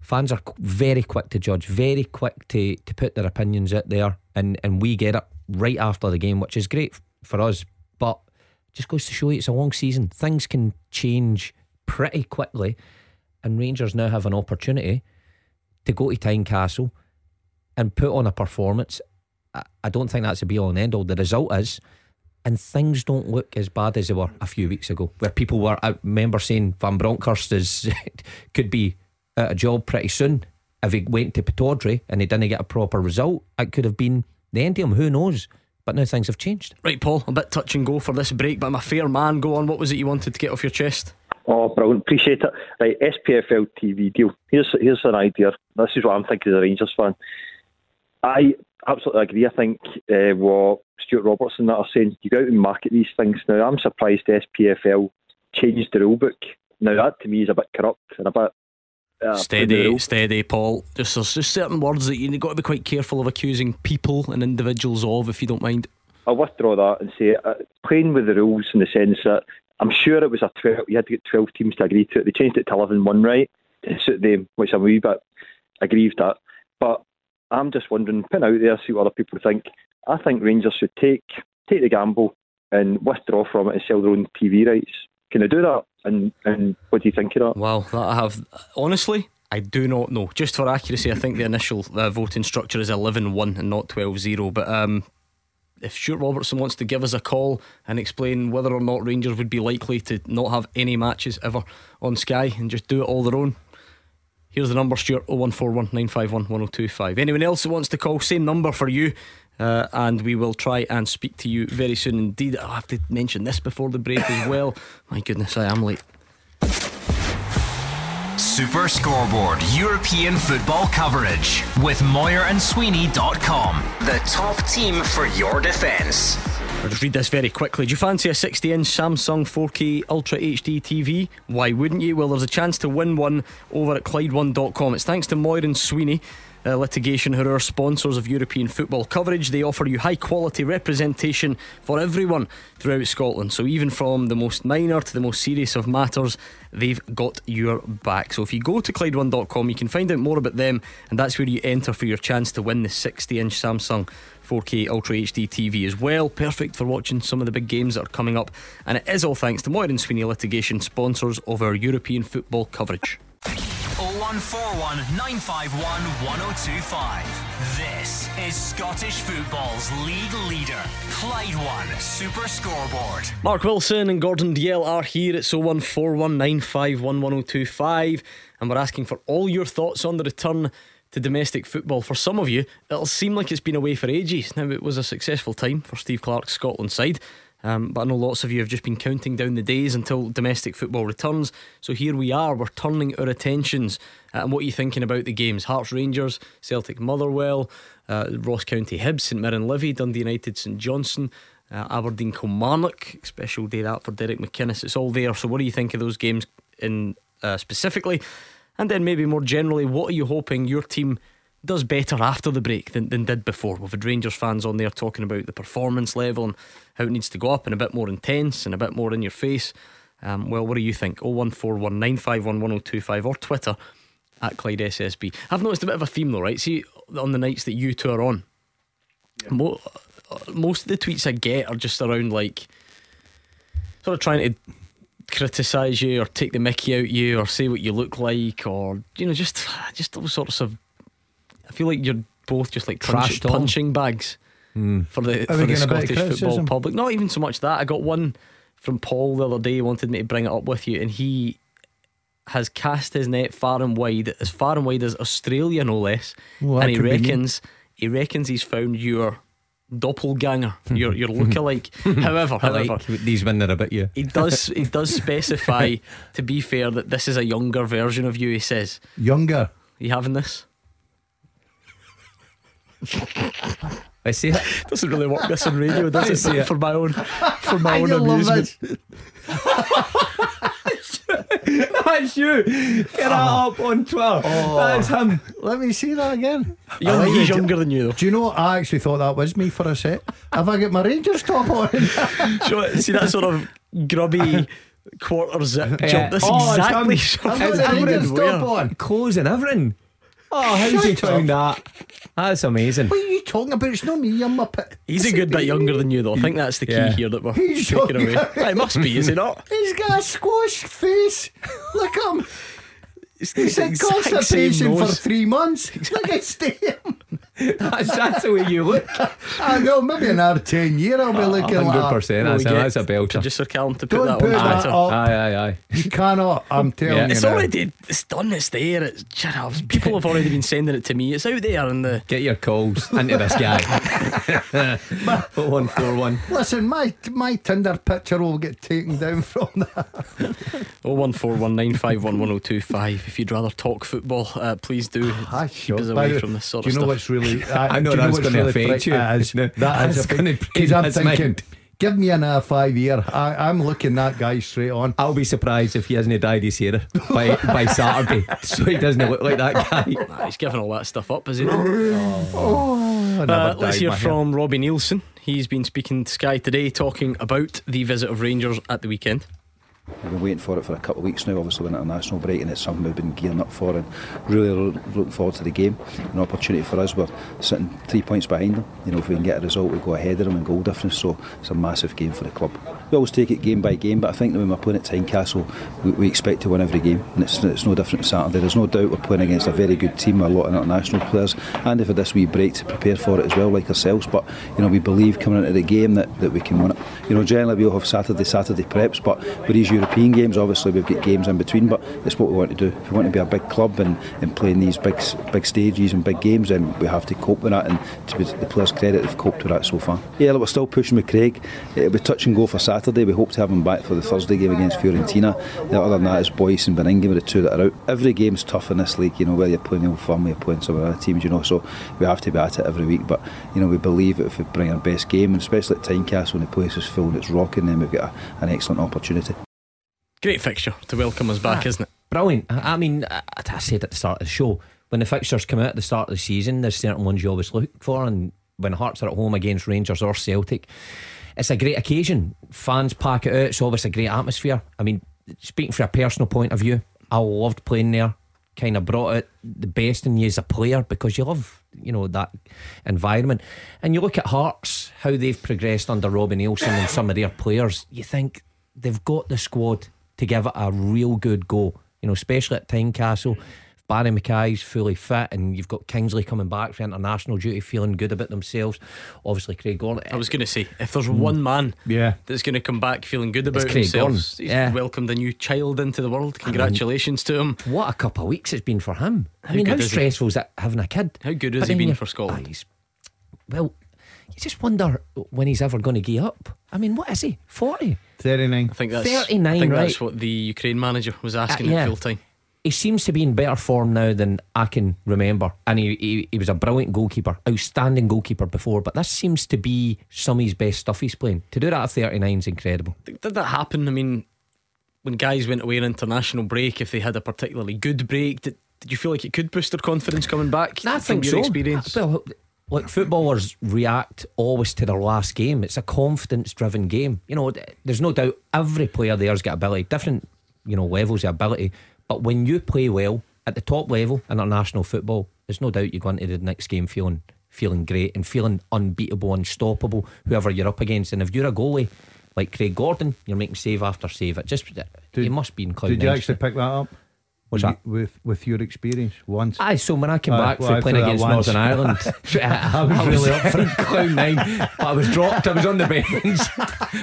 fans are very quick to judge, very quick to, to put their opinions out there, and, and we get it right after the game, which is great for us. But just goes to show you it's a long season. Things can change pretty quickly, and Rangers now have an opportunity to go to Tynecastle and put on a performance. I, I don't think that's a be all and end all. The result is, and things don't look as bad as they were a few weeks ago, where people were. I remember saying Van Bronckhorst is could be at a job pretty soon if he went to Pittodrie and he didn't get a proper result. It could have been the end of him. Who knows? But now things have changed. Right, Paul, a bit touch and go for this break, but I'm a fair man. Go on. What was it you wanted to get off your chest? Oh, brilliant. Appreciate it. Right, SPFL TV deal. Here's here's an idea. This is what I'm thinking as a Rangers fan. I absolutely agree. I think uh, what Stuart Robertson that are saying, you go out and market these things. Now, I'm surprised SPFL changed the rule book. Now, that to me is a bit corrupt and a bit. Uh, Steady, steady, Paul. Just there's just certain words that you've got to be quite careful of accusing people and individuals of, if you don't mind. I'll withdraw that and say uh, playing with the rules in the sense that I'm sure it was a 12, you had to get 12 teams to agree to it. They changed it to 11 1 right to suit them, which I'm a wee bit aggrieved at. But I'm just wondering, pin out there, see what other people think. I think Rangers should take take the gamble and withdraw from it and sell their own TV rights. Can they do that? And and what do you think of that? Well, I have honestly, I do not know. Just for accuracy, I think the initial uh, voting structure is 11-1 and not 12-0. But um, if Stuart Robertson wants to give us a call and explain whether or not Rangers would be likely to not have any matches ever on Sky and just do it all their own. Here's the number, Stuart 0141 951 1025. Anyone else who wants to call, same number for you. Uh, and we will try and speak to you very soon indeed. I'll have to mention this before the break as well. My goodness, I am late. Super Scoreboard European football coverage with MoirandSweeney.com. The top team for your defence. I'll just read this very quickly. Do you fancy a 60 inch Samsung 4K Ultra HD TV? Why wouldn't you? Well, there's a chance to win one over at Clyde1.com. It's thanks to Moir and Sweeney. Uh, litigation, who are sponsors of European football coverage. They offer you high quality representation for everyone throughout Scotland. So, even from the most minor to the most serious of matters, they've got your back. So, if you go to Clyde1.com, you can find out more about them, and that's where you enter for your chance to win the 60 inch Samsung 4K Ultra HD TV as well. Perfect for watching some of the big games that are coming up. And it is all thanks to Moir and Sweeney Litigation, sponsors of our European football coverage. 0141 951 1025. This is Scottish football's league leader, Clyde One Super Scoreboard. Mark Wilson and Gordon Dalziel are here. It's 01419511025. And we're asking for all your thoughts on the return to domestic football. For some of you, it'll seem like it's been away for ages. Now, it was a successful time for Steve Clarke's Scotland side. Um, but I know lots of you have just been counting down the days until domestic football returns. So here we are, we're turning our attentions uh, and what are you thinking about the games? Hearts Rangers, Celtic Motherwell, uh, Ross County Hibs, St Mirren Livy, Dundee United St Johnstone. Uh, Aberdeen Kilmarnock, special day that for Derek McInnes. It's all there. So, what do you think of those games in uh, specifically? And then, maybe more generally, what are you hoping your team does better after the break than, than did before? We've had Rangers fans on there talking about the performance level and how it needs to go up and a bit more intense and a bit more in your face. Um, well, what do you think? 0141 951 1025 or Twitter at Clyde SSB. I've noticed a bit of a theme though, right? See, on the nights that you two are on, mo- most of the tweets I get are just around like sort of trying to criticise you or take the mickey out you or say what you look like or you know just just those sorts of I feel like you're both just like punch, punching bags for the, Are for the getting a bit of Scottish football public. Not even so much that. I got one from Paul the other day. He wanted me to bring it up with you, and he has cast his net far and wide, as far and wide as Australia, no less. Well, and he could be me. reckons he reckons he's found your doppelganger, your your lookalike. however, however, like these when they're a bit you. he does he does specify, to be fair, that this is a younger version of you. He says, Younger. "You having this?" I see it. Doesn't really work this on radio, does it? see it. For my own, for my own amusement. it. That's you. Get oh. oh. that up on Twitter. That's him. Um, Let me see that again. Young, like he's it. younger than you, though. Do you know? what? I actually thought that was me for a set. Have I got my Rangers top on? Do you know, see that sort of grubby quarter zip Yeah. jump? That's Oh, exactly him. sort I've of got It's the Rangers top on. Clothes and everything. Oh, how's he Shut found that? That's amazing. What are you talking about? It's not me. I'm a pit. He's a good bit younger than you, though. I think that's the key Yeah. here that we're He's taking away. younger. It must be, is it not? He's got a squash face. Look at him. It's He's in exact same constipation for nose. three months. Look at him. That's, that's the way you look. I know, maybe another 10 year I'll be looking like Hundred that. percent. Will That's, we a- get that's a belter. Producer Callum to put Don't that put on that up. Aye, aye, aye. You cannot, I'm telling Yeah, you. it's now. already it's done. It's there. It's shut up. People have already been sending it to me. It's out there in the. Get your calls into this guy. 141. Listen, my my Tinder picture will get taken down from that. Oh one four one nine five one one zero two five. If you'd rather talk football, uh, please do. I Keep us away from this sort do of you know stuff. what's really? I know do you that's what's gonna really affect fright- you. That is, No, that is that's a big- gonna 'cause I'm his thinking, mind. give me another five year. I, I'm looking that guy straight on. I'll be surprised if he hasn't dyed his hair by, by Saturday, so he doesn't look like that guy. Nah, he's given all that stuff up, is he? not? Oh, Uh, let's hear my hair. from Robbie Neilson. He's been speaking to Sky today, talking about the visit of Rangers at the weekend. We've been waiting for it for a couple of weeks now, obviously, with international break, and it's something we've been gearing up for and really looking forward to the game. An opportunity for us. We're sitting three points behind them. You know, if we can get a result, we go ahead of them in goal difference, so it's a massive game for the club. We always take it game by game, but I think that when we're playing at Tynecastle, we, we expect to win every game, and it's, it's no different Saturday. There's no doubt we're playing against a very good team with a lot of international players, and they've this wee break to prepare for it as well, like ourselves. But you know, we believe coming into the game that, that we can win it. You know, generally we'll have Saturday, Saturday preps, but with these European games, obviously we've got games in between. But it's what we want to do. If we want to be a big club and, and play in these big big stages and big games, then we have to cope with that. And to the players' credit, they've coped with that so far. Yeah, look, we're still pushing with Craig. It'll be touch and go for Saturday. We hope to have him back for the Thursday game against Fiorentina. The other than that is Boyce and Baningime are the two that are out. Every game's tough in this league, you know, whether you're playing Old Firm or you're playing some of the other teams, you know, so we have to be at it every week. But, you know, we believe that if we bring our best game, and especially at Tynecastle when the place is full and it's rocking, then we've got a, an excellent opportunity. Great fixture to welcome us back, Ah. isn't it? Brilliant. I I mean, I, I said at the start of the show, when the fixtures come out at the start of the season, there's certain ones you always look for, and when Hearts are at home against Rangers or Celtic, it's a great occasion. Fans pack it out. It's always a great atmosphere. I mean, speaking from a personal point of view, I loved playing there. Kind of brought out the best in you as a player because you love, you know, that environment. And you look at Hearts, how they've progressed under Robbie Neilson and some of their players. You think they've got the squad to give it a real good go. You know, especially at Tynecastle. If Barrie McKay's fully fit, and you've got Kingsley coming back for international duty, feeling good about themselves. Obviously, Craig Gordon. I was going to say, if there's one man Yeah. that's going to come back feeling good about himself, Gordon. he's Yeah. welcomed a new child into the world. Congratulations to him. What a couple of weeks it's been for him. I How mean, good how is he? stressful is that having a kid? How good has But he been for Scotland? Ah, he's- well, you just wonder when he's ever going to get up. I mean, what is he? 40? 39. I think that's 39, I think right. that's what the Ukraine manager was asking Uh, yeah. at full time. He seems to be in better form now than I can remember. And he, he, he was a brilliant goalkeeper, outstanding goalkeeper before, but this seems to be some of his best stuff he's playing. To do that at 39 is incredible. Did that happen? I mean, when guys went away on international break, if they had a particularly good break, did, did you feel like it could boost their confidence coming back? I from think your so. experience. Well, like footballers react always to their last game. It's a confidence driven game. You know, there's no doubt every player there's got ability, different, you know, levels of ability. But when you play well at the top level, in international football, there's no doubt you go into the next game feeling feeling great and feeling unbeatable, unstoppable, whoever you're up against. And if you're a goalie like Craig Gordon, you're making save after save. It just you must be in cloud Did you actually pick that up? What's With- that? With with your experience once? Aye, so when I came Aye, back well, for I playing against. Northern Ireland, I was really up for cloud nine. But I was dropped. I was on the bench.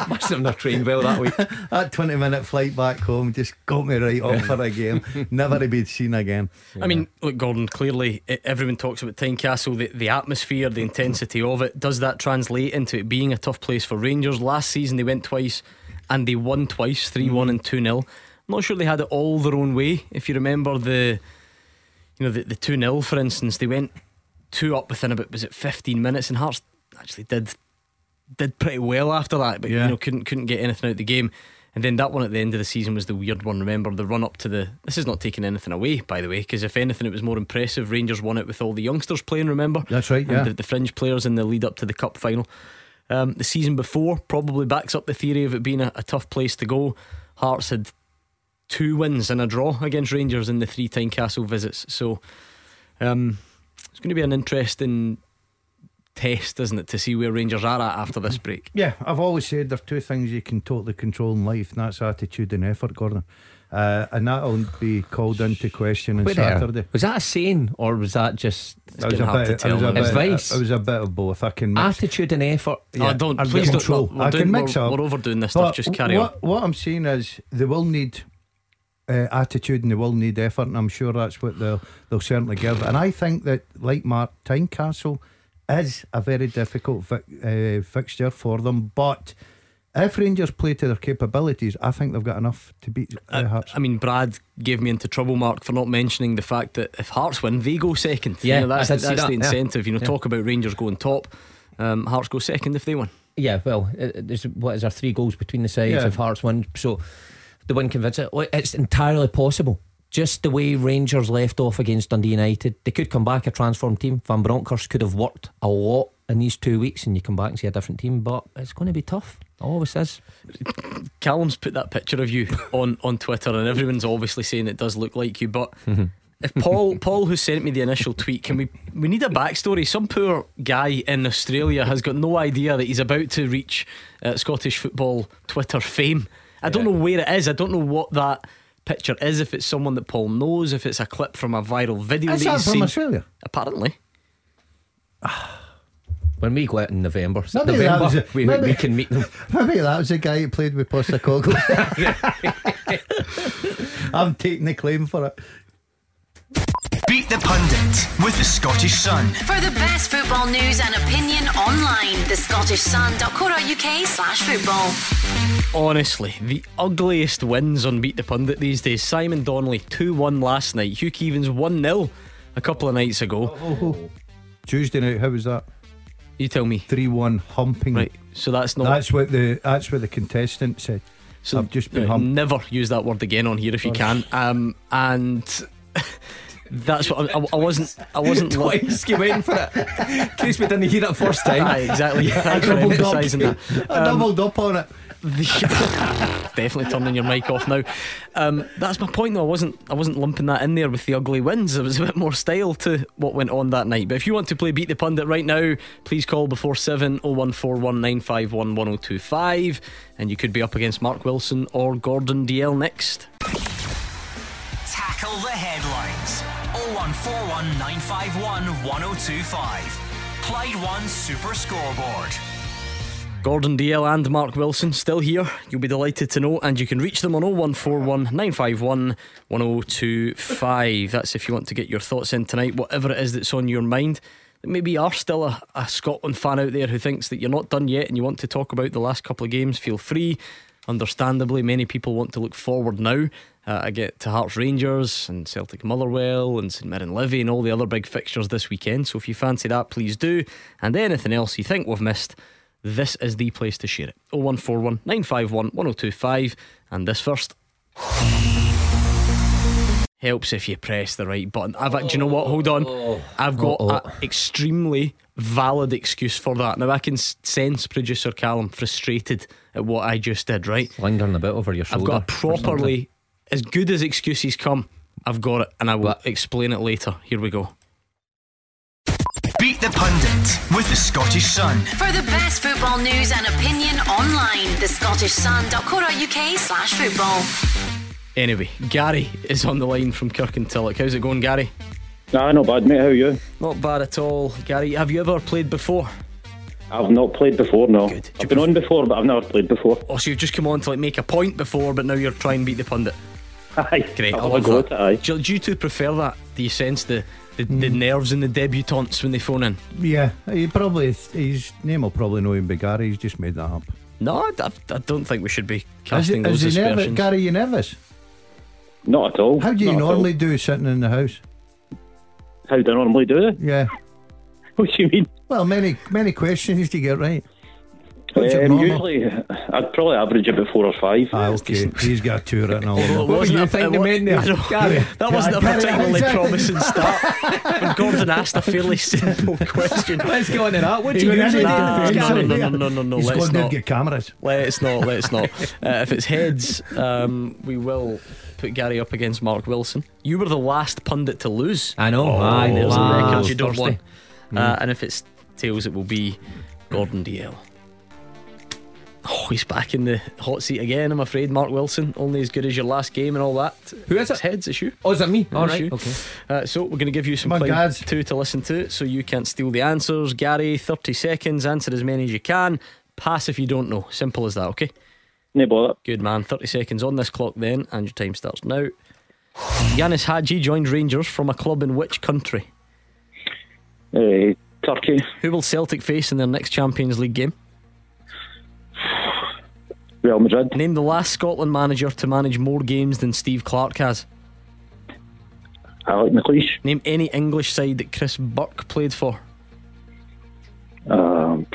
Must have not trained well that week. That 20 minute flight back home just got me right up for a game. Never to be seen again. I mean, look, Gordon, clearly everyone talks about Tynecastle, the, the atmosphere, the intensity of it. Does that translate into it being a tough place for Rangers? Last season they went twice and they won twice 3 1 mm. and 2 0. Not sure they had it all their own way. If you remember the you know, the, the 2 0, for instance, they went two up within about, was it 15 minutes? And Hearts actually did did pretty well after that, but Yeah. you know, couldn't couldn't get anything out of the game. And then that one at the end of the season was the weird one. Remember the run up to the. This is not taking anything away, by the way, because if anything, it was more impressive. Rangers won it with all the youngsters playing. Remember, That's right, And yeah. the, the fringe players in the lead up to the cup final. Um, the season before probably backs up the theory of it being a, a tough place to go. Hearts had two wins and a draw against Rangers in the three Tynecastle visits. So um, it's going to be an interesting test, isn't it, to see where Rangers are at after this break. Yeah, I've always said there are two things you can totally control in life, and that's attitude and effort, Gordon. Uh, and that'll be called into question on Wait there. Saturday. Was that a saying or was that just It was, getting a hard bit, to it, was a man. bit, Advice. it was a bit of both. I can mix, attitude and effort? Oh, don't I've please got don't. control. We're, we're I doing, can mix we're, up. we're overdoing this But stuff. Just carry what, on. What I'm saying is they will need uh, attitude and they will need effort, and I'm sure that's what they'll they'll certainly give. And I think that, like Mark Tynecastle, is a very difficult fi- uh, fixture for them. But if Rangers play to their capabilities, I think they've got enough to beat uh, Hearts. I mean, Brad gave me into trouble, Mark, for not mentioning the fact that if Hearts win, they go second. Yeah, you know, that's, I that's that, the yeah. incentive. You know, Yeah. talk about Rangers going top. Um, Hearts go second if they win. Yeah, well, there's what is there three goals between the sides Yeah. if Hearts win, so the win. Well, It's entirely possible. Just the way Rangers left off against Dundee United, they could come back a transformed team. Van Bronckhorst could have worked a lot in these two weeks, and you come back and see a different team. But it's going to be tough. It always is. Callum's put that picture of you on, on Twitter, and everyone's obviously saying it does look like you. But if Paul Paul, who sent me the initial tweet, can we we need a backstory? Some poor guy in Australia has got no idea that he's about to reach uh, Scottish football Twitter fame. I don't know where it is. I don't know what that picture is. If it's someone that Paul knows, if it's a clip from a viral video Is that that he's from seen. Australia? Apparently, When we go out in November, Maybe that November was a- we, maybe- we can meet them. Maybe that was the guy who played with Postecoglou. I'm taking the claim for it. Beat the Pundit with the Scottish Sun. For the best football news and opinion online, thescottishsun.co.uk slash football. honestly, the ugliest wins on Beat the Pundit these days. Simon Donnelly 2 1 last night. Hugh Keevins 1 0 a couple of nights ago. Oh, Tuesday night, how was that? You tell me. Three one humping. Right, so that's not. That's what the that's what the contestant said. so I've just been humped. Never use that word again on here if you can. Um, and that's what I, I, I wasn't. I wasn't. lo- Twice you waiting for it. In case we didn't hear it first time. Aye, exactly. I Thanks for doubled up. emphasising that. I doubled up on it. Definitely turning your mic off now. Um, that's my point, though. I wasn't. I wasn't lumping that in there with the ugly wins. There was a bit more style to what went on that night. But if you want to play beat the pundit right now, please call before seven oh one four one nine five one one zero two five, and you could be up against Mark Wilson or Gordon Dalziel next. Tackle the headlines. 0141 951 1025. Clyde One Super Scoreboard. Gordon Dalziel and Mark Wilson still here. You'll be delighted to know, and you can reach them on 0141 951 1025. That's if you want to get your thoughts in tonight, whatever it is that's on your mind. maybe you are still a, a Scotland fan out there who thinks that you're not done yet and you want to talk about the last couple of games, feel free. Understandably, many people want to look forward now. Uh, I get to Hearts Rangers and Celtic Motherwell and St Mirren Livi and all the other big fixtures this weekend. So if you fancy that, please do. And anything else you think we've missed, this is the place to share it. 0141 951 1025. And this first. Helps if you press the right button. I've, do you know what? Hold on. I've got an extremely valid excuse for that. Now I can sense producer Callum frustrated at what I just did. Right? Lingering a bit over your shoulder. I've got a properly as good as excuses come. I've got it, and I will explain it later. Here we go. Beat the Pundit with the Scottish Sun. For the best football news and opinion online, the Scottish thescottishsun.co.uk slash football. Anyway, Gary is on the line from Kirkintilloch. How's it going, Gary? Nah, not bad, mate. How are you? Not bad at all, Gary. Have you ever played before? I've not played before, no. I've been on before, but I've never played before. Oh, so you've just come on to like make a point before, but now you're trying to beat the pundit. Aye. Great. I I'll love go that. with it, aye. Do, do you two prefer that? Do you sense the the, the hmm. nerves in the debutantes when they phone in? Yeah, he probably his name will probably know him by Gary. He's just made that up. No, I, I- I don't think we should be Is, casting he- those is he nervous? aspersions. Gary, you nervous? Not at all. How do you Not normally do sitting in the house? How do I normally do it? Yeah. What do you mean? Well, many many questions to get right. Um, usually, I'd probably average about four or five. Ah, okay. He's got two written all over. Well, wasn't a- thinking it wa- there, I. Gary? That wasn't a particularly exactly. promising start. when Gordon asked a fairly simple question. Let's go on to that. What do you usually in do? No, no, no, no, no, no, He's let's not. get cameras. Let's not, let's not. Uh, if it's heads, um, we will put Gary up against Mark Wilson. You were the last pundit to lose. I know. Aye, There's wow. a record you don't Thursday. Want. Uh, and if it's tails, it will be Gordon Dalziel. Oh, he's back in the hot seat again, I'm afraid. Mark Wilson, only as good as your last game and all that. Who is It's it? heads, it's you. Oh, is it me? All It's right. you. Okay. Uh, so we're going to give you some Come on, Clyde Gads. 2 to listen to so you can't steal the answers. Gary, 30 seconds, answer as many as you can. Pass if you don't know. Simple as that, okay? No bother. Good man. 30 seconds on this clock then, and your time starts now. Ianis Hagi joined Rangers from a club in which country? Uh, Turkey, Who will Celtic face in their next Champions League game? Real Madrid, Name the last Scotland manager to manage more games than Steve Clarke has. Alec McLeish, Name any English side that Chris Burke played for. um,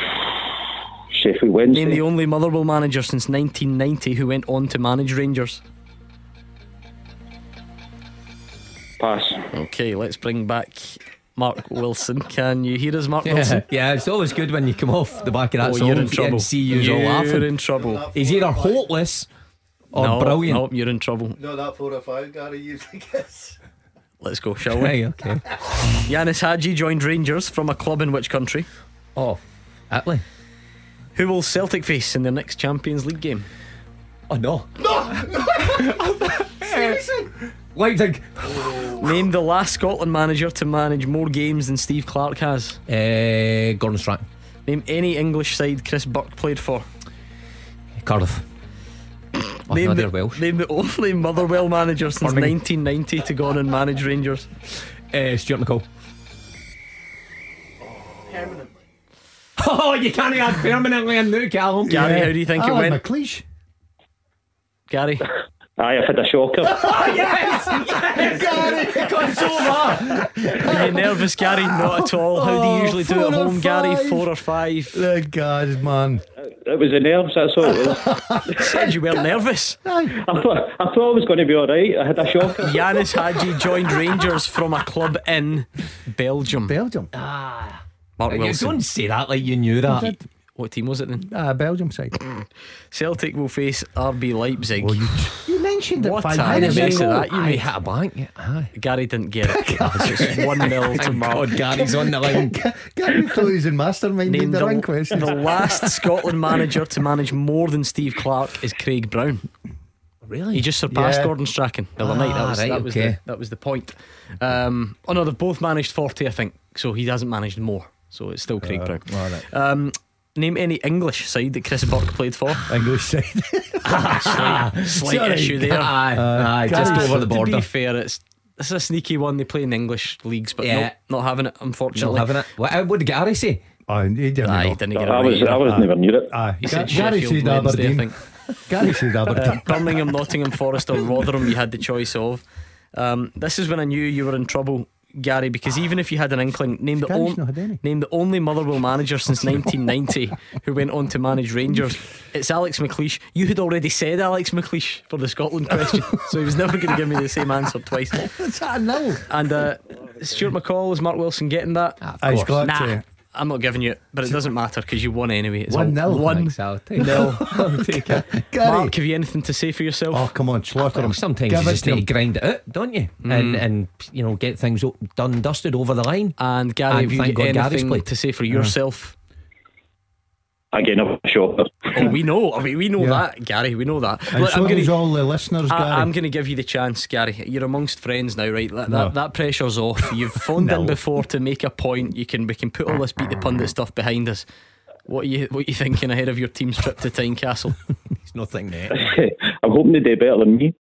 Sheffield Wednesday, Name the only Motherwell manager since 1990 who went on to manage Rangers. pass. Okay, let's bring back Mark Wilson. Can you hear us, Mark Yeah, Wilson? yeah, it's always good when you come off the back of that Oh, song you're in trouble. see you all You're laughing. in trouble. He's either hopeless or no, brilliant. No, hope you're in trouble. No, that four or five, Gary. You think it's. Let's go, shall we? Right, okay. Ianis Hagi joined Rangers from a club in which country? Oh, Italy. Who will Celtic face in their next Champions League game? Oh no! no. Leipzig. Name the last Scotland manager to manage more games than Steve Clarke has. Uh, Gordon Strachan. Name any English side Chris Burke played for. Cardiff. Oh, name, no, the, they're Welsh. name the only Motherwell manager since Birmingham. 1990 to go on and manage Rangers. Uh, Stuart McCall. Permanently. Oh, you can't add permanently in new Callum. Gary, how do you think it Alan went? McLeish. Gary, Aye, I've had a shocker. Oh, yes! yes! Got so far. are you nervous, Gary? Not at all. How do you Oh, usually do at four or home, Gary? Four or five? The God, man. it was the nerves, that's all it was. Said you weren't nervous. I thought, I thought I was going to be alright. I had a shocker. Ianis Hagi joined Rangers from a club in Belgium. Belgium. Mark You Wilson. don't say that like you knew that. What team was it then? Ah, Belgium side. Celtic will face RB Leipzig. Oh, you, you mentioned it What five a minutes mess ago. that you I made. hit a blank. Aye. Gary didn't get it. it's 1 0 to Mark. God, Gary's on the line. Gary thought he was in mastermind in the, the, wrong question. the last Scotland manager to manage more than Steve Clarke is Craig Brown. Really? He just surpassed Yeah. Gordon Strachan the other Ah, night. That was, right, that, was okay. the, that was the point. Um, oh no, they've both managed 40, I think. So he hasn't managed more. So it's still Craig Brown. all right. Um, name any English side that Chris Burke played for. English side. slight slight Sorry. issue there. Aye, aye, just Gary's- over the border. To be fair, it's this is a sneaky one. They play in English leagues, but Yeah. nope, not having it, unfortunately. Not having it. What, what did Gary say? Oh, he didn't. Aye, he didn't get it I was. I was never near it. Aye, He Ga- said Gary said Aberdeen. Gary said Aberdeen. Uh, Birmingham, Nottingham Forest, or Rotherham, you had the choice of. Um, this is when I knew you were in trouble, Gary, because even if you had an inkling, name the, Gary's on- not had any. name the only Motherwell manager since 1990 who went on to manage Rangers. It's Alex McLeish. You had already said Alex McLeish for the Scotland question, so he was never going to give me the same answer twice. What's that now? And uh, Stuart McCall, is Mark Wilson getting that? Ah, He's got Nah, to. I'm not giving you it, but it doesn't matter because you won anyway. It's One all- nil. One Thanks, I'll take nil. I'll take it. Gary. Mark, have you anything to say for yourself? Oh, come on, slaughter him. Sometimes Give you just need him. to grind it out, don't you? Mm. And and you know get things done, dusted over the line. And Gary, And have you thank got God Gary's anything played. to say for yourself? Again, I'm a shopper. Oh, we know. I mean, we know Yeah. that, Gary. We know that. And Look, so I'm does gonna, all the listeners, Gary. I, am going to give you the chance, Gary. You're amongst friends now, right? That, No. that, that pressure's off. You've phoned No. in before to make a point. You can we can put all this beat the pundit stuff behind us. What are you what are you thinking ahead of your team's trip to Tynecastle? It's nothing there. I'm hoping they do better than me.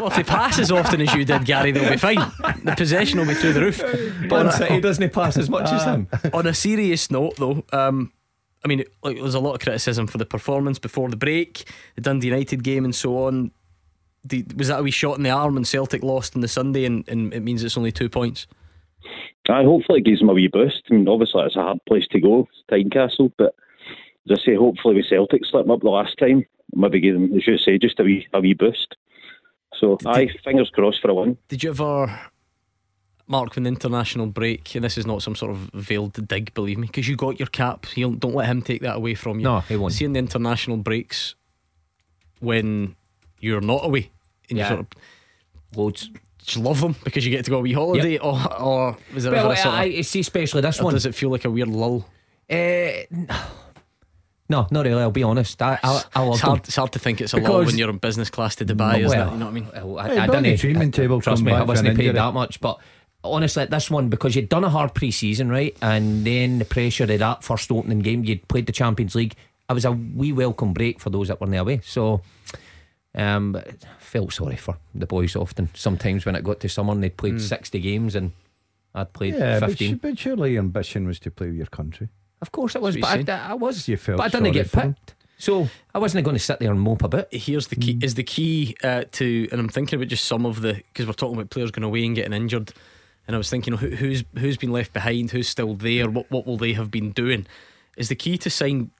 Well, if they pass as often as you did, Gary, they'll be fine. The possession will be through the roof. Man City doesn't pass as much as him. On a serious note, though, um, I mean, like, there's a lot of criticism for the performance before the break, the Dundee United game, and so on. The, was that a wee shot in the arm when Celtic lost on the Sunday, and, and it means it's only two points? I hopefully it gives them a wee boost. I mean, obviously it's a hard place to go, Tynecastle, but as I say, hopefully with Celtic slipping up the last time, maybe give them, as you say, just a wee a wee boost. So, aye, fingers crossed for a win. Did you ever, Mark, when the international break, and this is not some sort of veiled dig, believe me, because you got your cap, you don't let him take that away from you. No, he won't. Seeing the international breaks when you're not away, and Yeah. you sort of Loads. just love them because you get to go a wee holiday, or, or was there Well, ever a sort of, I, I see, especially this one. does it feel like a weird lull? Eh, no, not really. I'll be honest. I, I, I love It's hard, it's hard to think it's a lull Because- when you're in business class to Dubai, isn't it? You know what I mean? well, I, Hey, I Billy didn't treatment table Trust come me, I wasn't an paid injury. that much, but honestly, this one because you'd done a hard pre-season, right, and then the pressure of that first opening game, you'd played the Champions League. It was a wee welcome break for those that were away. So, um, I felt sorry for the boys. Often, sometimes when it got to summer, and they'd played sixty games and I'd played yeah, but, fifteen. su- but surely your ambition was to play with your country. Of course, it was, That's but I, I was. You felt but I didn't get picked, so I wasn't going to sit there and mope a bit. Here's the key: is the key uh, to, and I'm thinking about just some of the because we're talking about players going away and getting injured, and I was thinking who, who's who's been left behind, who's still there, what what will they have been doing? Is the key to sign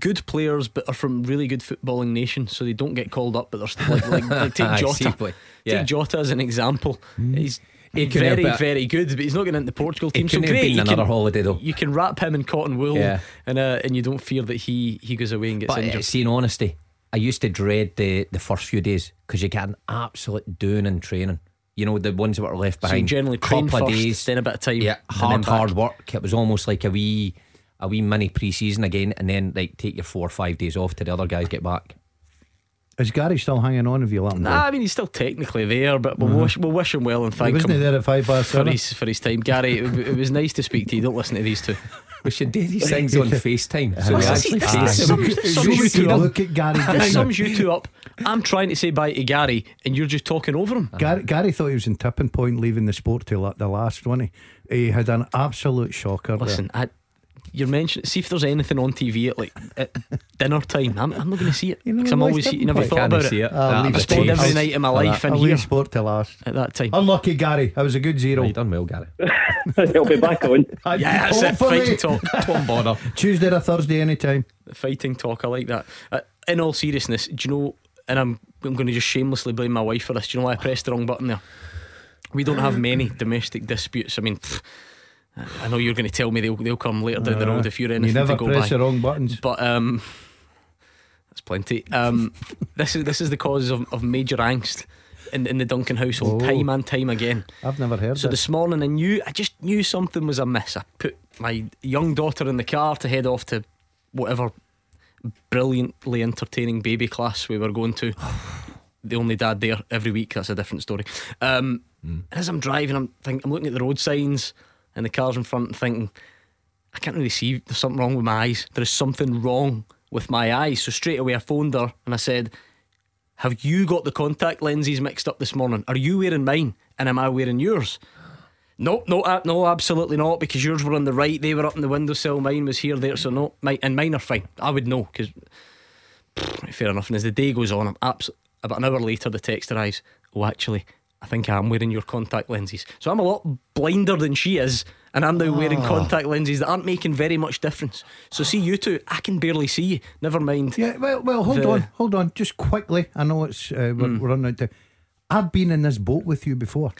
good players but are from really good footballing nations, so they don't get called up, but they're still like like, like take Jota. Yeah. take Jota as an example. He's He couldn't very been- very good, but he's not getting into the Portugal It team. So couldn't have great, been you another can, holiday though. you can wrap him in cotton wool, Yeah. and uh, and you don't fear that he he goes away and gets But uh, injured. see, in honesty, I used to dread the, the first few days because you get an absolute doing in training. You know, the ones that were left So you behind. generally train couple first, of days, then a bit of time, yeah, and then hard, hard work. It was almost like a wee, a wee mini pre-season again, and then like take your four or five days off till the other guys get back. Is Gary still hanging on if you let him go? Nah, I mean he's still technically there, but we'll, mm-hmm. wish, we'll wish him well and he thank wasn't him there at five past for seven. his for his time. Gary, it, it was nice to speak to you. Don't listen to these two. We should do these things on FaceTime. So we actually see, face this- them. this- this You sums you two up. look at Gary. This sums you two up. I'm trying to say bye to Gary, and you're just talking over him. Gary, Gary thought he was in tipping point leaving the sport till la- the last one. He, he had an absolute shocker. there. Listen, I, you're mentioning. See if there's anything on TV at like at dinner time. I'm, I'm not going to see it because I'm always. step You never thought about see it. it. I'll That'd leave be it to spend every cheap. night of my I'll- life in I'll here leave sport till last. at that time. Unlucky Gary. That was a good zero. You done well, Gary. He'll be back on. Yeah, that's it. Fighting talk. Don't bother. Tuesday or Thursday, anytime. fighting talk. I like that. Uh, in all seriousness, do you know? And I'm I'm going to just shamelessly blame my wife for this. Do you know why I pressed the wrong button there? We don't have many domestic disputes. I mean, pff, I know you're going to tell me they'll they'll come later down the road if you're anything You never to go press by. the wrong buttons. But um, that's plenty. Um, this is this is the cause of, of major angst in in the Duncan household, Oh. time and time again. I've never heard So this. this morning I knew I just knew something was amiss. I put my young daughter in the car to head off to whatever brilliantly entertaining baby class we were going to. the only dad there every week. That's a different story. Um, And as I'm driving, I'm think, I'm looking at the road signs and the cars in front thinking, I can't really see. There's something wrong with my eyes. There is something wrong with my eyes. So straight away I phoned her and I said, Have you got the contact lenses mixed up this morning? Are you wearing mine and am I wearing yours? No, no, uh, no, absolutely not. Because yours were on the right, they were up in the windowsill. Mine was here, there. So no, mine and mine are fine. I would know because fair enough. And as the day goes on, I'm absolutely about an hour later, the text arrives. Oh, actually, I think I am wearing your contact lenses. So I'm a lot blinder than she is, and I'm now wearing Ah. contact lenses that aren't making very much difference. So see you two, I can barely see you. Never mind. Yeah, well, well, hold The- on, hold on, just quickly. I know it's uh, we're, Mm. we're running out. Of, I've been in this boat with you before.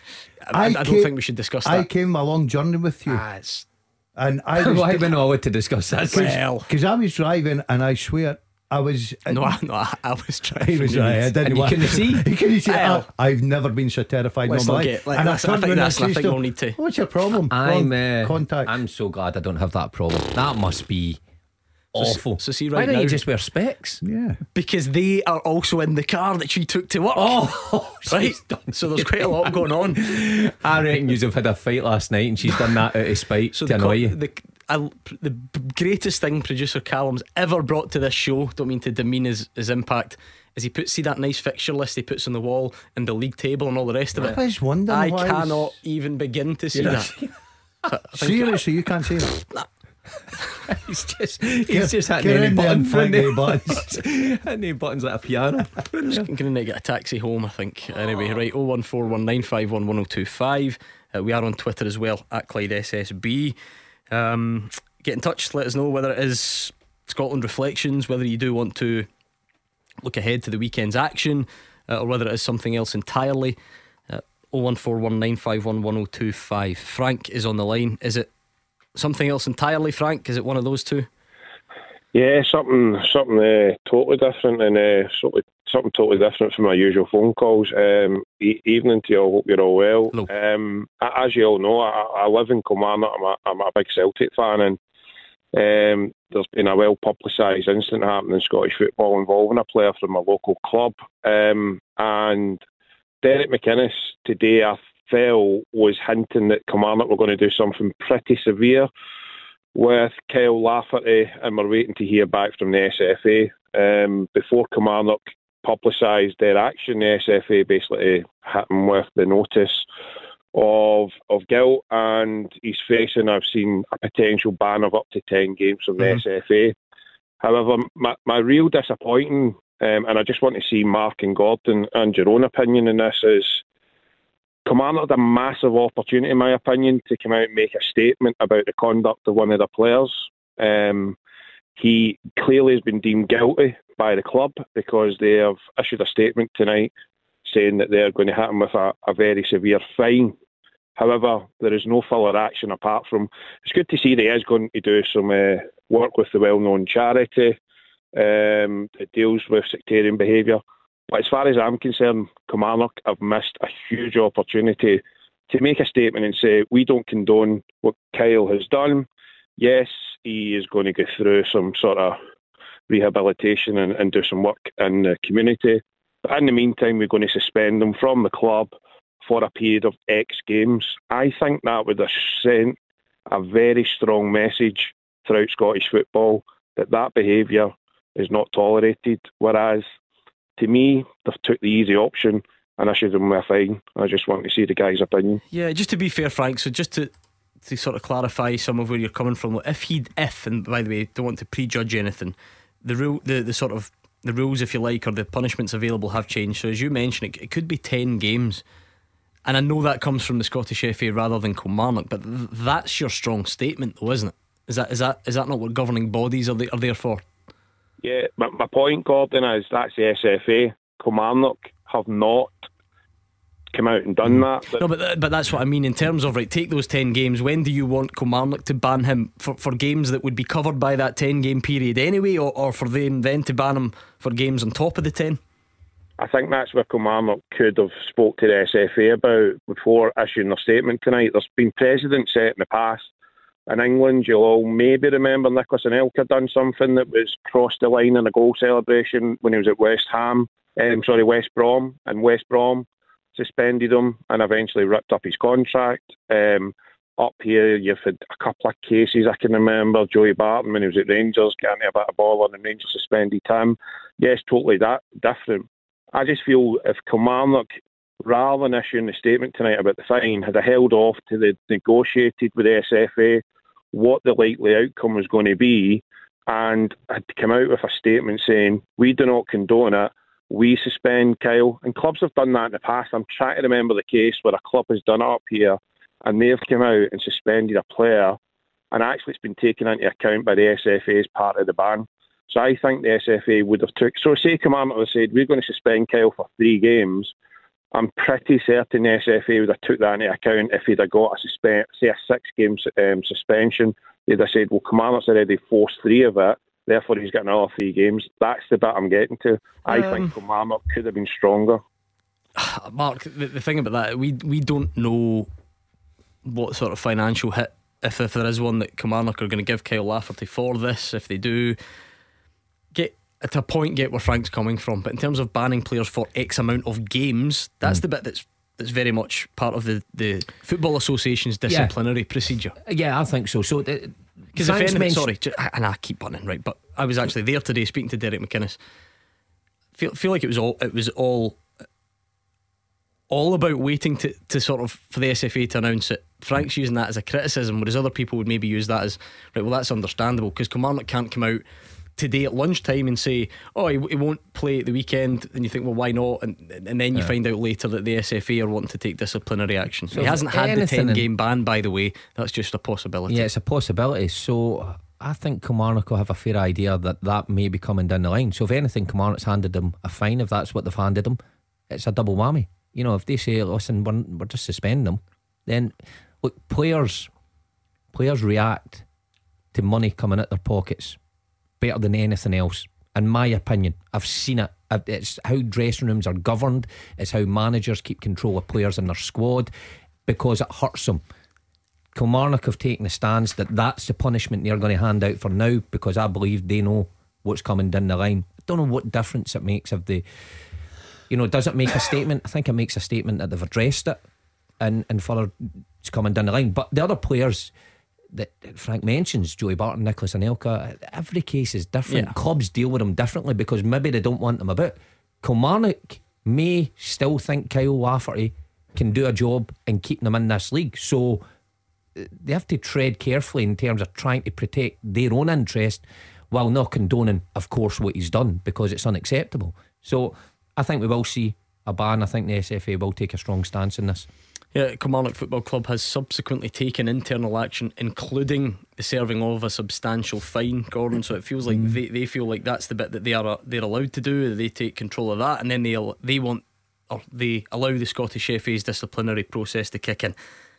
I- I don't came- think we should discuss that. I came a long journey with you, Ah, and I was Why we not allowed to discuss that? well. because I was driving, and I swear I was. No, I, no, I, I was trying. He was right. I didn't And you want- couldn't see? He couldn't see. Well. I, I've never been so terrified Let's in my not life. get- like, and that's- I turned think around and that's- I says think to him, we'll need to- What's your problem? I'm uh, contact. I'm so glad I don't have that problem. That must be awful. so see Why right don't you just wear specs? yeah. because they are also in the car that she took to work. Oh, right. done So there's quite a lot going on. I reckon you have had a fight last night and she's done that out of spite So to the, annoy co- you. the I, the greatest thing producer Callum's ever brought to this show, don't mean to demean his, his impact, is he puts see that nice fixture list he puts on the wall and the league table and all the rest of it. I was wondering I why cannot even begin to see You're that. not- Seriously, you can't see that. He's just he's Get- just get hitting any in there and button, flick the buttons. hitting any buttons like a piano. I'm going to need to get a taxi home, I think. Anyway, right, 01419511025. Uh, we are on Twitter as well, at Clyde SSB. Um, get in touch, let us know whether it is Scotland Reflections, whether you do want to look ahead to the weekend's action, uh, or whether it is something else entirely. Uh, 01419511025. Frank is on the line. Is it something else entirely, Frank? Is it one of those two? Yeah, something something uh, totally different and uh, something something totally different from my usual phone calls. Um, e- evening to you all. Hope you're all well. Um, as you all know, I, I live in Kilmarnock. I'm a, I'm a big Celtic fan, and um, there's been a well publicised incident happening in Scottish football involving a player from a local club. Um, and Derek McInnes today, I felt, was hinting that Kilmarnock were going to do something pretty severe with Kyle Lafferty, and we're waiting to hear back from the SFA. Um, before Kilmarnock publicised their action, the SFA basically hit him with the notice of of guilt, and he's facing, I've seen, a potential ban of up to 10 games from the SFA. However, my, my real disappointing, um, and I just want to see Mark and Gordon and your own opinion in this, is Kilmarnock had a massive opportunity, in my opinion, to come out and make a statement about the conduct of one of the players. Um, he clearly has been deemed guilty by the club because they have issued a statement tonight saying that they're going to hit him with a, a very severe fine. However, there is no further action apart from it's good to see that he is going to do some uh, work with the well-known charity um, that deals with sectarian behaviour. But as far as I'm concerned, Kilmarnock have missed a huge opportunity to make a statement and say we don't condone what Kyle has done. Yes, he is going to go through some sort of rehabilitation and, and do some work in the community. But in the meantime, we're going to suspend them from the club for a period of X games. I think that would have sent a very strong message throughout Scottish football that that behaviour is not tolerated. Whereas, to me, they've took the easy option and issued him with a fine. I just want to see the guy's opinion. Yeah, just to be fair, Frank. So just to to sort of clarify some of where you're coming from. If he'd if, and by the way, don't want to prejudge anything. The rule, the the sort of the rules, if you like, or the punishments available have changed. So as you mentioned, it, it could be ten games. And I know that comes from the Scottish FA rather than Kilmarnock, but th- that's your strong statement, though, isn't it? Is that is that is that not what governing bodies are they, are there for? Yeah, my, my point, Gordon, is that's the SFA. Kilmarnock have not come out and done that. No, but th- but that's what I mean in terms of right. Take those ten games. When do you want Kilmarnock to ban him for, for games that would be covered by that ten game period anyway, or, or for them then to ban him for games on top of the ten? I think that's where Kilmarnock could have spoke to the SFA about before issuing their statement tonight. There's been precedents set in the past. In England, you'll all maybe remember Nicolas Anelka done something that was crossed the line in a goal celebration when he was at West Ham, um, sorry, West Brom, and West Brom suspended him and eventually ripped up his contract. Um, up here, you've had a couple of cases I can remember. Joey Barton, when he was at Rangers, getting a bit of ball and Rangers suspended him. Yes, totally that different. I just feel if Kilmarnock, rather than issuing a statement tonight about the fine, had held off to the negotiated with the SFA what the likely outcome was going to be, and had come out with a statement saying we do not condone it. We suspend Kyle, and clubs have done that in the past. I'm trying to remember the case where a club has done it up here, and they've come out and suspended a player, and actually it's been taken into account by the SFA as part of the ban. So I think the SFA would have took. So say Kilmarnock have said we're going to suspend Kyle for three games. I'm pretty certain the SFA would have took that into account if he'd have got a suspend, say a six-game um, suspension. They'd have said, well, Kilmarnock's already forced three of it, therefore he's getting all three games. That's the bit I'm getting to. I um, think Kilmarnock could have been stronger. Mark, the, the thing about that, we we don't know what sort of financial hit, if, if there is one, that Kilmarnock are going to give Kyle Lafferty for this. If they do, get at a point get where Frank's coming from. But in terms of banning players for X amount of games, that's mm. the bit that's that's very much part of the, the Football Association's disciplinary yeah. procedure. Yeah, I think so. So because if anything, sorry, and I keep running right, but I was actually there today speaking to Derek McInnes. Feel feel like it was all it was all all about waiting to, to sort of for the SFA to announce it. Frank's using that as a criticism, whereas other people would maybe use that as right. Well, that's understandable because Kilmarnock can't come out today at lunchtime and say, "Oh, he, he, won't play at the weekend," and you think, "Well, why not?" And and then you yeah. find out later that the SFA are wanting to take disciplinary action. So he hasn't had the ten game ban, by the way. That's just a possibility. Yeah, it's a possibility. So. I think Kilmarnock will have a fair idea that that may be coming down the line. So if anything, Kilmarnock's handed them a fine. If that's what they've handed them, it's a double whammy. You know, if they say, "Listen, we're, we're just suspending them," then look, players players react to money coming out their pockets better than anything else. In my opinion, I've seen it. It's how dressing rooms are governed. It's how managers keep control of players in their squad because it hurts them. Kilmarnock have taken the stance that that's the punishment they're going to hand out for now because I believe they know what's coming down the line. I don't know what difference it makes if they, you know, does it make a statement? I think it makes a statement that they've addressed it and, and further it's coming down the line. But the other players, that Frank mentions, Joey Barton, Nicolas Anelka, every case is different. Yeah. Clubs deal with them differently because maybe they don't want them about. Kilmarnock may still think Kyle Lafferty can do a job and keep them in this league. So uh, they have to tread carefully in terms of trying to protect their own interest while not condoning, of course, what he's done because it's unacceptable. So I think we will see a ban. I think the SFA will take a strong stance in this. Yeah, Kilmarnock Football Club has subsequently taken internal action, including the serving of a substantial fine, Gordon. So it feels like mm. they, they feel like that's the bit that they are they're allowed to do. They take control of that, and then they they want or they allow the Scottish FA's disciplinary process to kick in.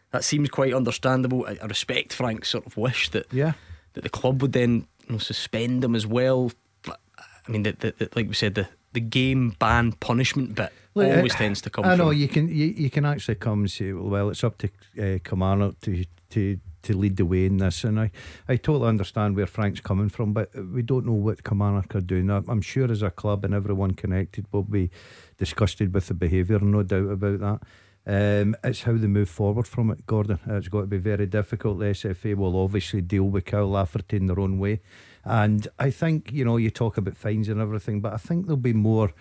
That seems quite understandable. I, I respect Frank's sort of wish that yeah that the club would then you know, suspend them as well. But, I mean, the, the, the, like we said, the the game ban punishment bit Look, always I, tends to come. I know from. you can you, you can actually come and say, well, it's up to uh, Kilmarnock to to to lead the way in this, and I I totally understand where Frank's coming from, but we don't know what Kilmarnock are doing. I'm sure as a club and everyone connected will be disgusted with the behaviour, no doubt about that. Um, it's how they move forward from it, Gordon. It's got to be very difficult. The SFA will obviously deal with Kyle Lafferty in their own way. And I think, you know, you talk about fines and everything, but I think there'll be more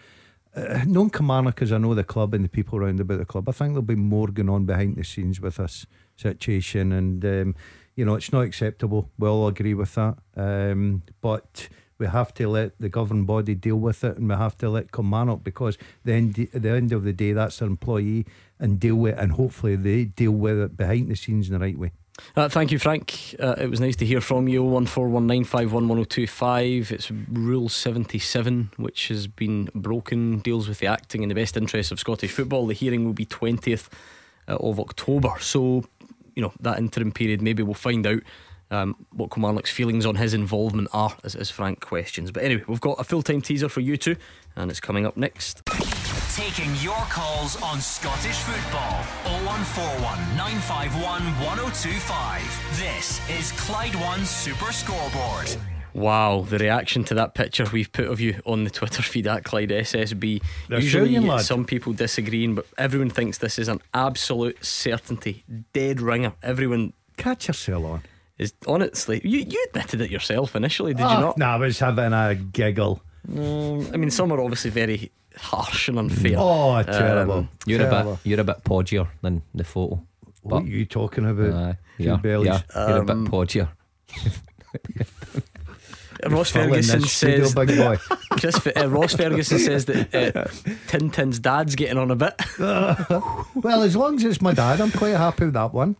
uh, known Kilmarnock because I know the club and the people around about the club. I think there'll be more going on behind the scenes with this situation, and um, you know it's not acceptable. We all agree with that, um, but we have to let the governing body deal with it, and we have to let Kilmarnock because then at the end of the day, that's their employee and deal with, it, and hopefully they deal with it behind the scenes in the right way. Uh, thank you, Frank. Uh, it was nice to hear from you. One four one nine five one one zero two five. It's Rule seventy seven, which has been broken. Deals with the acting in the best interest of Scottish football. The hearing will be twentieth uh, of October. So, you know that interim period. Maybe we'll find out um, what Kilmarnock's feelings on his involvement are, as, as Frank questions. But anyway, we've got a full time teaser for you two, and it's coming up next. Taking your calls on Scottish football. 0141 951 1025. This is Clyde One Super Scoreboard. Wow, the reaction to that picture we've put of you on the Twitter feed at Clyde SSB. They're Usually, you, some people disagreeing, but everyone thinks this is an absolute certainty, dead ringer. Everyone catch yourself on. Is honestly, you you admitted it yourself initially, did oh, you not? No, nah, I was having a giggle. Um, I mean, some are obviously very harsh and unfair. Oh, terrible. Um, You're terrible. a bit you're a bit podgier than the photo. What are you talking about? Aye, Two yeah, bellies. yeah, you're a bit Um, podgier. Ross Ferguson says. big boy. Chris, uh, Ross Ferguson says that uh, Tintin's dad's getting on a bit. well, as long as it's my dad, I'm quite happy with that one.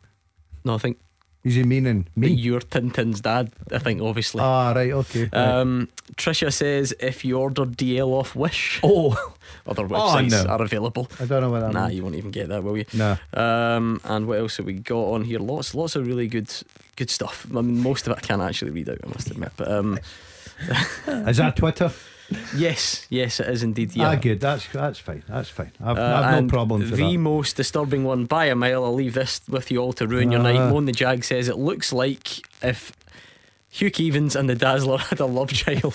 No, I think Is he meaning me. you're Tintin's dad. I think obviously. Ah, right, okay. right. Um, Trisha says if you order DL off Wish, Oh, other websites no. are available. I don't know what that Nah, means. you won't even get that, will you? No. Um, and what else have we got on here? Lots, lots of really good, good stuff. I mean, most of it I can't actually read out. I must admit, but um, Is that Twitter? yes, yes, it is indeed. Yeah. Ah, good. That's that's fine. That's fine. I've, Uh, I've no problem. The that. most disturbing one by a mile. I'll leave this with you all to ruin your night. Ah. Moan the Jag says it looks like if Hugh Evans and the Dazzler had a love child.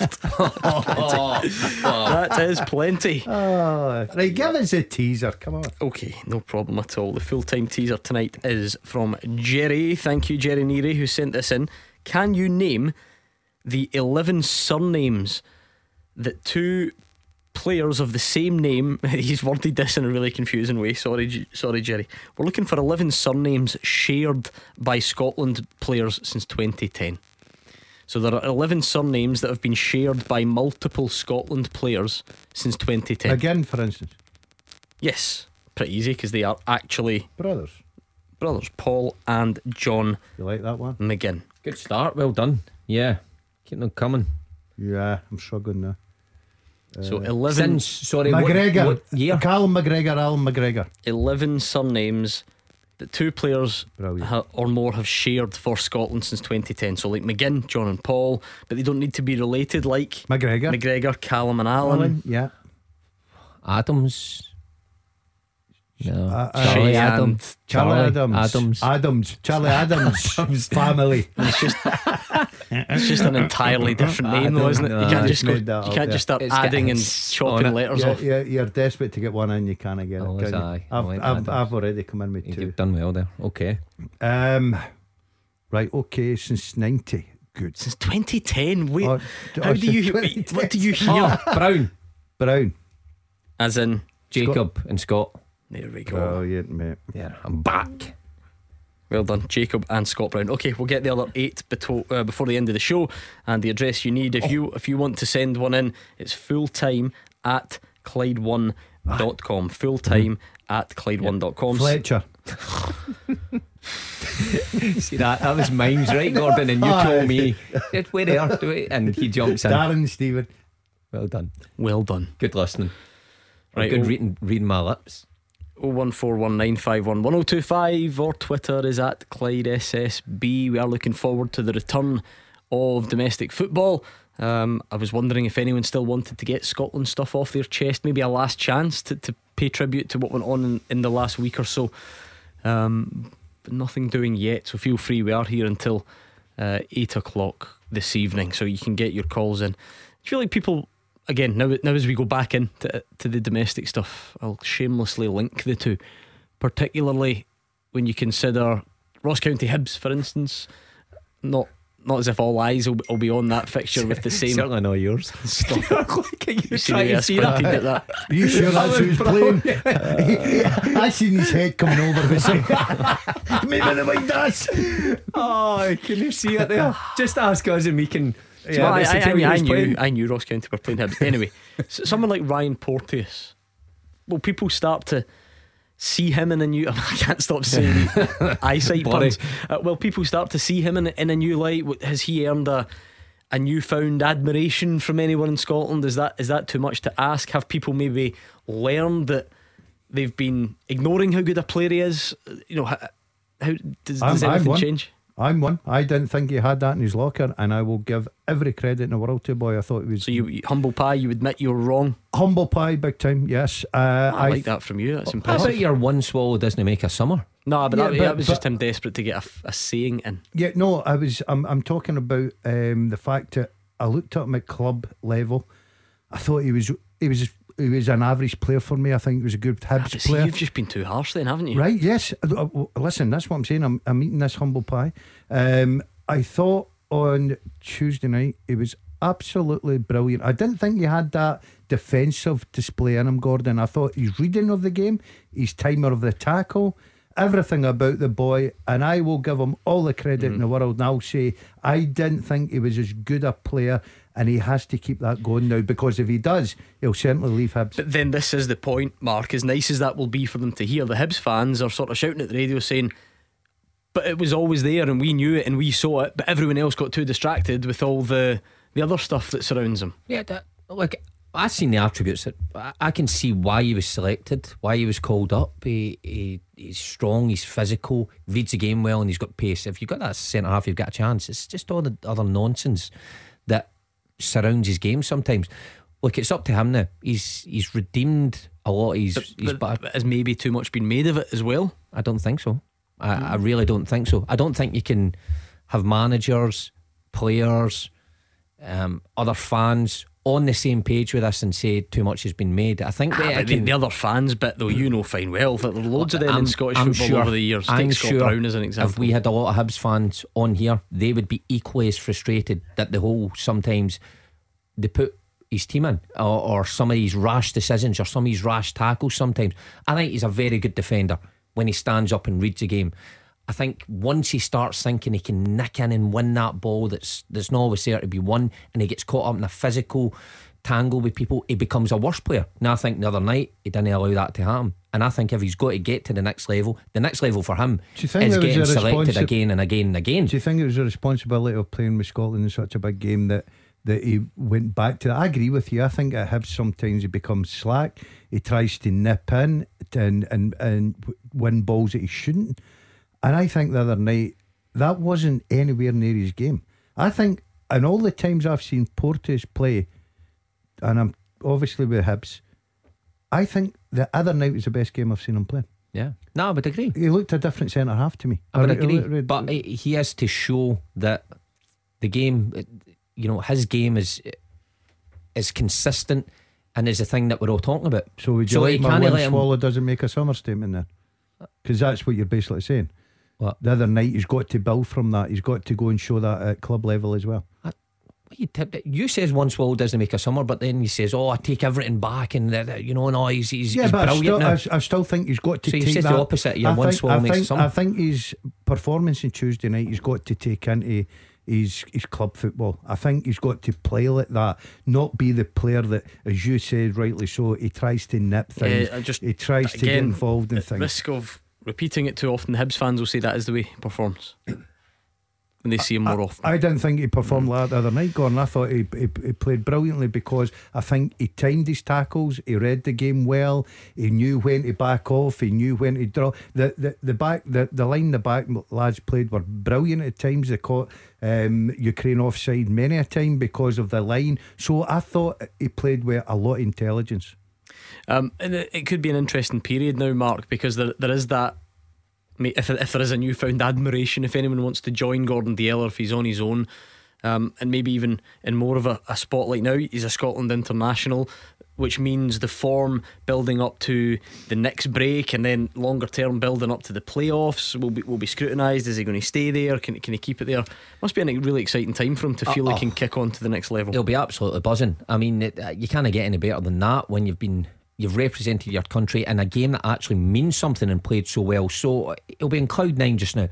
that is plenty. Oh, right, give us a teaser. Come on. Okay, no problem at all. The full time teaser tonight is from Jerry. Thank you, Jerry Neary, who sent this in. Can you name the 11 surnames that two players of the same name, he's worded this in a really confusing way. Sorry, J- sorry, Jerry. We're looking for 11 surnames shared by Scotland players since 2010. So there are 11 surnames that have been shared by multiple Scotland players since 2010. Again, for instance, Yes, pretty easy because they are actually brothers. brothers, Paul and John You like that one? McGinn. good start. Well done. Yeah, keep them coming. Yeah, I'm struggling now. So 11, Since sorry, what- McGregor. What, year? Callum McGregor, Alan McGregor. 11 surnames that two players Brilliant. ha- or more have shared for Scotland since 2010. So like McGinn, John and Paul, but they don't need to be related like McGregor. McGregor, Callum and Alan. Alan, yeah. Adams. No, Uh, uh, Charlie Che Adams. Charlie Adams. Adams. Adams. Charlie Adams. family. It's just it's just an entirely different name though, isn't it? You can't I just go, made you can't yeah. just start It's adding and chopping letters You're, off. you're, you're desperate to get one in, you can't get it. Oh, can is. I've, I went I've, I've already come in with two. You've done well there. Okay. Um, right, okay, since 90. Good. Since 2010, wait, Oh, how oh, do you since what do you hear? Oh, Brown, Brown. As in, Jacob, and Scott. there we go. Brilliant, mate. Yeah, I'm back. Well done, Jacob and Scott Brown. Okay, we'll get the other eight beto- uh, before the end of the show, and the address you need if you if you want to send one in, it's full time at Clyde1.com. Full time at Clyde1.com. Fletcher. See that? That was mimes, right, Gordon? And you Aye. told me, "It- wait there, do it. And he jumps in. Darren Stephen. Well done. Well done. Good listening. Right, Good oh- reading, reading my lips. 01419511025 or Twitter is at Clyde SSB. We are looking forward to the return of domestic football. Um, I was wondering if anyone still wanted to get Scotland stuff off their chest, maybe a last chance to, to pay tribute to what went on in, in the last week or so. Um, but nothing doing yet, so feel free. We are here until uh, 8 o'clock this evening, so you can get your calls in. I feel like people, again, now, now as we go back into to the domestic stuff, I'll shamelessly link the two, particularly when you consider Ross County Hibs, for instance, not. Not as if all eyes will, will be on that fixture with the same Certainly not yours. stuff. Look at you, You trying I to see that. at that? Are you sure that's was who's playing? Uh, I seen his head coming over with some. Maybe the white does. Oh, can you see it there? Just ask us and we can. So I, I, I, I knew playing. I knew Ross County were playing Hibs. Anyway, s- someone like Ryan Porteous. Will people start to see him in a new? I can't stop saying eyesight puns. Uh, will people start to see him in, in a new light? Has he earned a a newfound admiration from anyone in Scotland? Is that is that too much to ask? Have people maybe learned that they've been ignoring how good a player he is? You know, how, how does, I'm- does I'm anything change? I'm one. I didn't think he had that in his locker, and I will give every credit in the world to the boy. I thought he was So you, you humble pie, you admit you're wrong. humble pie, big time. Yes, uh, I, like that from you. That's How impressive. about your one swallow doesn't make a summer? No, but, Yeah, that, but- that was but- just him desperate to get a saying in. Yeah, no, I was. I'm. I'm talking about um, the fact that I looked at him at club level. I thought he was. He was. He was an average player for me. I think he was a good Hibs see, player. you've just been too harsh then, haven't you? Right? Yes. Uh, uh, Listen, that's what I'm saying. I'm, I'm eating this humble pie. Um, I thought on Tuesday night he was absolutely brilliant. I didn't think he had that defensive display in him, Gordon. I thought his reading of the game, his timer of the tackle, everything about the boy, and I will give him all the credit mm. in the world. And I'll say I didn't think he was as good a player, and he has to keep that going now because if he does, he'll certainly leave Hibs. But then this is the point, Mark. As nice as that will be for them to hear, the Hibs fans are sort of shouting at the radio saying. But it was always there, and we knew it, and we saw it. But everyone else got too distracted with all the the other stuff that surrounds him. Yeah, that, like I've seen the attributes that I can see why he was selected, why he was called up. He, he he's strong, he's physical, reads the game well, and he's got pace. If you've got that centre half, you've got a chance. It's just all the other nonsense that surrounds his game sometimes. Look, it's up to him now. He's he's redeemed a lot. He's, but, he's but, but has maybe too much been made of it as well. I don't think so. I, mm. I really don't think so. I don't think you can have managers, players, um, other fans on the same page with us and say too much has been made. I think ah, the, the, other fans bit though, you know fine well that there are loads of them I'm, in Scottish I'm football sure, over the years. I'm Take Scott sure Brown as an example. If we had a lot of Hibs fans on here, they would be equally as frustrated that the whole sometimes they put his team in or, or some of these rash decisions or some of these rash tackles sometimes. I think he's a very good defender when he stands up and reads the game. I think once he starts thinking he can nick in and win that ball that's that's not always there to be won and he gets caught up in a physical tangle with people, he becomes a worse player. Now I think the other night he didn't allow that to happen. And I think if he's got to get to the next level, the next level for him is getting selected again and again and again. Do you think it was a responsibility of playing with Scotland in such a big game that that he went back to that. I agree with you. I think at Hibs sometimes he becomes slack. He tries to nip in and and and win balls that he shouldn't. And I think the other night that wasn't anywhere near his game. I think in all the times I've seen Porteous play, and I'm obviously with Hibs, I think the other night was the best game I've seen him play. Yeah, no, I would agree. He looked a different centre half to me. I would agree, but he has to show that the game, you know, his game is is consistent and is the thing that we're all talking about. So would you so like my one swallow doesn't make a summer statement then? Because that's what you're basically saying. What? The other night, he's got to build from that. He's got to go and show that at club level as well. I, you, you says one swallow doesn't make a summer, but then he says, "Oh, I take everything back," and you know, no, he's he's, yeah, he's but brilliant I still, I, I, still think he's got to. So take says that. the opposite. Yeah, one swallow I makes think, summer. I think his performance on Tuesday night, he's got to take into his his club football. I think he's got to play like that, not be the player that, as you said rightly so, he tries to nip things. Yeah, just he tries again, to get involved in things. Risk of repeating it too often, Hibs fans will say that is the way he performs. When they see him more I, often. I didn't think he performed like that the other night, Gordon. I thought he, he, he, played brilliantly because I think he timed his tackles, he read the game well, he knew when to back off, he knew when to draw. The the, the back the, the line the back lads played were brilliant at times. They caught um, Ukraine offside many a time because of the line. So I thought he played with a lot of intelligence. Um, and it could be an interesting period now, Mark, because there there is that. If, if there is a newfound admiration, if anyone wants to join Gordon Dalziel, or if he's on his own, um, and maybe even in more of a, a spotlight now, he's a Scotland international, which means the form building up to the next break and then longer term building up to the playoffs will be will be scrutinised. Is he going to stay there? Can can he keep it there? Must be a really exciting time for him to feel uh, he can kick on to the next level. He'll be absolutely buzzing. I mean, it, uh, you can't get any better than that when you've been you've represented your country in a game that actually means something and played so well. So uh, it'll be in cloud nine just now.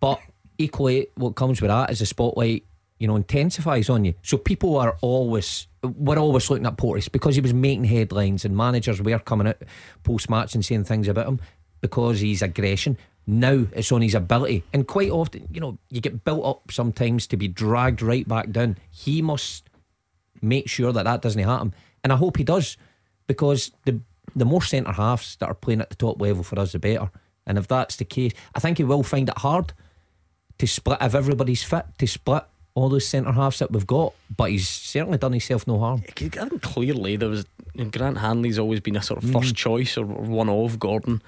But equally, what comes with that is the spotlight, you know, intensifies on you. So people are always, we're always looking at Porteous because he was making headlines and managers were coming out post match and saying things about him because he's aggression. Now it's on his ability. And quite often, you know, you get built up sometimes to be dragged right back down. He must make sure that that doesn't happen. And I hope he does because the the more centre halves that are playing at the top level for us, the better. And if that's the case, I think he will find it hard to split if everybody's fit to split all those centre halves that we've got. But he's certainly done himself no harm. I think clearly there was Grant Hanley's always been a sort of first mm. choice or one of Gordon.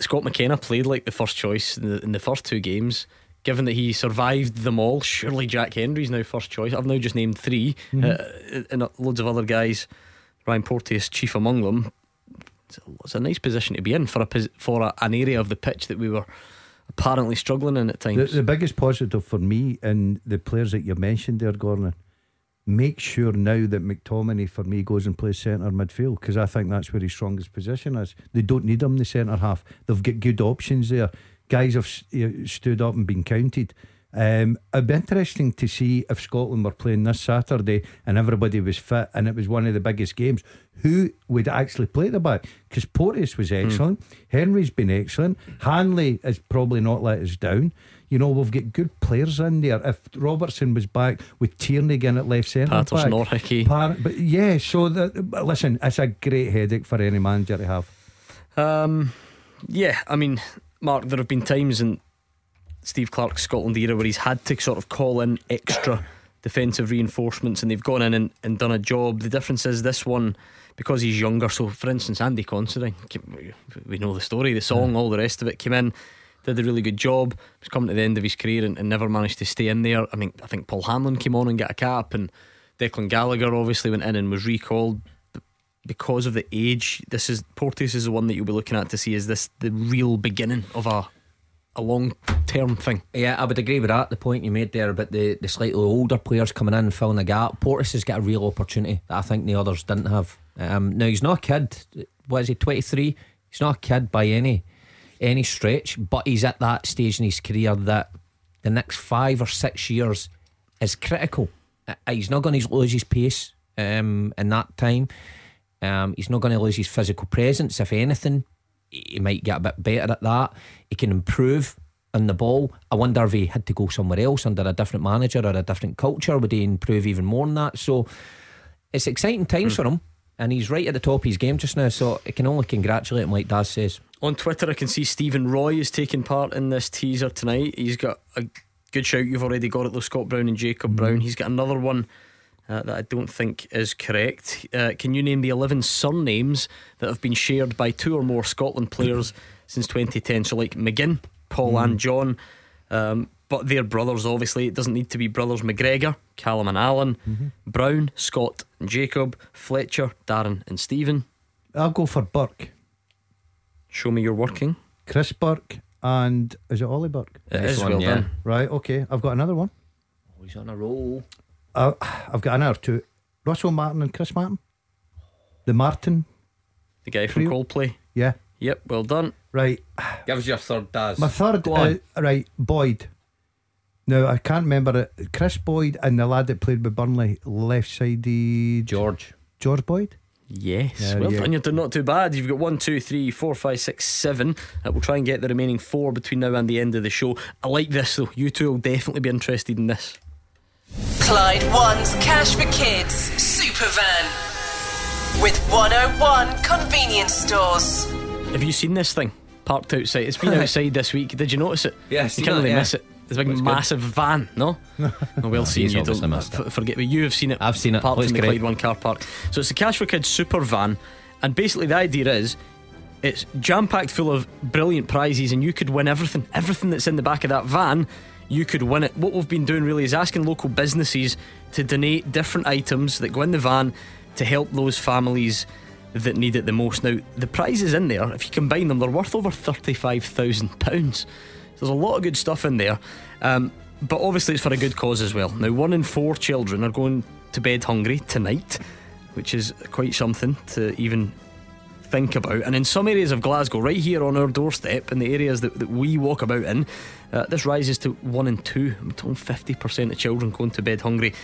Scott McKenna played like the first choice in the, in the first two games. Given that he survived them all, surely Jack Hendry's now first choice. I've now just named 3 mm-hmm. uh, and loads of other guys Ryan Porteous chief among them. It's a nice position to be in for a for a, an area of the pitch that we were apparently struggling in at times. The, the biggest positive for me in the players that you mentioned there, Gordon, make sure now that McTominay for me goes and plays centre midfield because I think that's where his strongest position is. They don't need him in the centre half. They've got good options there. Guys have stood up and been counted. Um, it'd be interesting to see if Scotland were playing this Saturday and everybody was fit and it was one of the biggest games. Who would actually play the back? Because Porteous was hmm. excellent, mm. Hendry's been excellent, Hanley has probably not let us down. You know, we've got good players in there. If Robertson was back with Tierney again at left centre, Patterson back, or Hickey. Par- but yeah, so that, listen, it's a great headache for any manager to have. Um, yeah, I mean, Mark, there have been times in Steve Clarke's Scotland era where he's had to sort of call in extra defensive reinforcements and they've gone in and, and done a job. The difference is this one because he's younger. So, for instance, Andy Considine, we know the story, the song, mm. all the rest of it came in did a really good job. Was coming to the end of his career and, and, never managed to stay in there. I mean, I think Paul Hanlon came on and got a cap, and Declan Gallagher obviously went in and was recalled because of the age. This is Porteous is the one that you'll be looking at to see is this the real beginning of a a long term thing. Yeah, I would agree with that. The point you made there about the, the slightly older players coming in and filling the gap. Porteous has got a real opportunity that I think the others didn't have. Um, now he's not a kid. What is he? Twenty three. He's not a kid by any any stretch, but he's at that stage in his career that the next five or six years is critical. Uh, he's not going to lose his pace um, in that time. Um, he's not going to lose his physical presence. If anything, he might get a bit better at that. He can improve on the ball. I wonder if he had to go somewhere else under a different manager or a different culture, would he improve even more than that? So it's exciting times mm. for him, and he's right at the top of his game just now. So I can only congratulate him, like Daz says. On Twitter, I can see Stephen Roy is taking part in this teaser tonight. He's got a good shout. You've already got it, though. Scott Brown and Jacob mm. Brown. He's got another one uh, that I don't think is correct. Uh, can you name the 11 surnames that have been shared by two or more Scotland players since 2010? So, like McGinn, Paul, mm. and John. Um, but they're brothers, obviously. It doesn't need to be brothers McGregor, Callum and Alan, mm-hmm. Brown, Scott and Jacob, Fletcher, Darren and Stephen. I'll go for Burke. Show me you're working. Chris Burke and is it Ollie Burke? It nice is one, well yeah. done. Right, okay. I've got another one. Oh, he's on a roll. Uh, I've got another two. Russell Martin and Chris Martin. The Martin. The guy from trio. Coldplay. Yeah. Yep, well done. Right. Give us your third, Daz. My third, uh, right, Boyd. Now, I can't remember it. Kris Boyd and the lad that played with Burnley, left sided. George. George Boyd? Yes, yeah, well yeah. done. You're doing not too bad. You've got one, two, three, four, five, six, seven. Uh, we'll try and get the remaining four between now and the end of the show. I like this though. You two will definitely be interested in this. Clyde One's Cash for Kids Super Van with 101 convenience stores. Have you seen this thing parked outside? It's been outside this week. Did you notice it? Yes, you can't really yeah. miss it. It's a big massive good. van, no? no well seen. You don't f- forget me. You have seen it. I've seen it. Parked in the great. Clyde One car park. So it's the Cash for Kids super van, and basically the idea is it's jam packed full of brilliant prizes, and you could win everything. Everything that's in the back of that van, you could win it. What we've been doing really is asking local businesses to donate different items that go in the van to help those families that need it the most. Now, the prizes in there, if you combine them, they're worth over £35,000. There's a lot of good stuff in there. Um, but obviously, it's for a good cause as well. Now, one in four children are going to bed hungry tonight, which is quite something to even think about. And in some areas of Glasgow, right here on our doorstep, in the areas that, that we walk about in, uh, this rises to one in two. I'm told 50% of children going to bed hungry.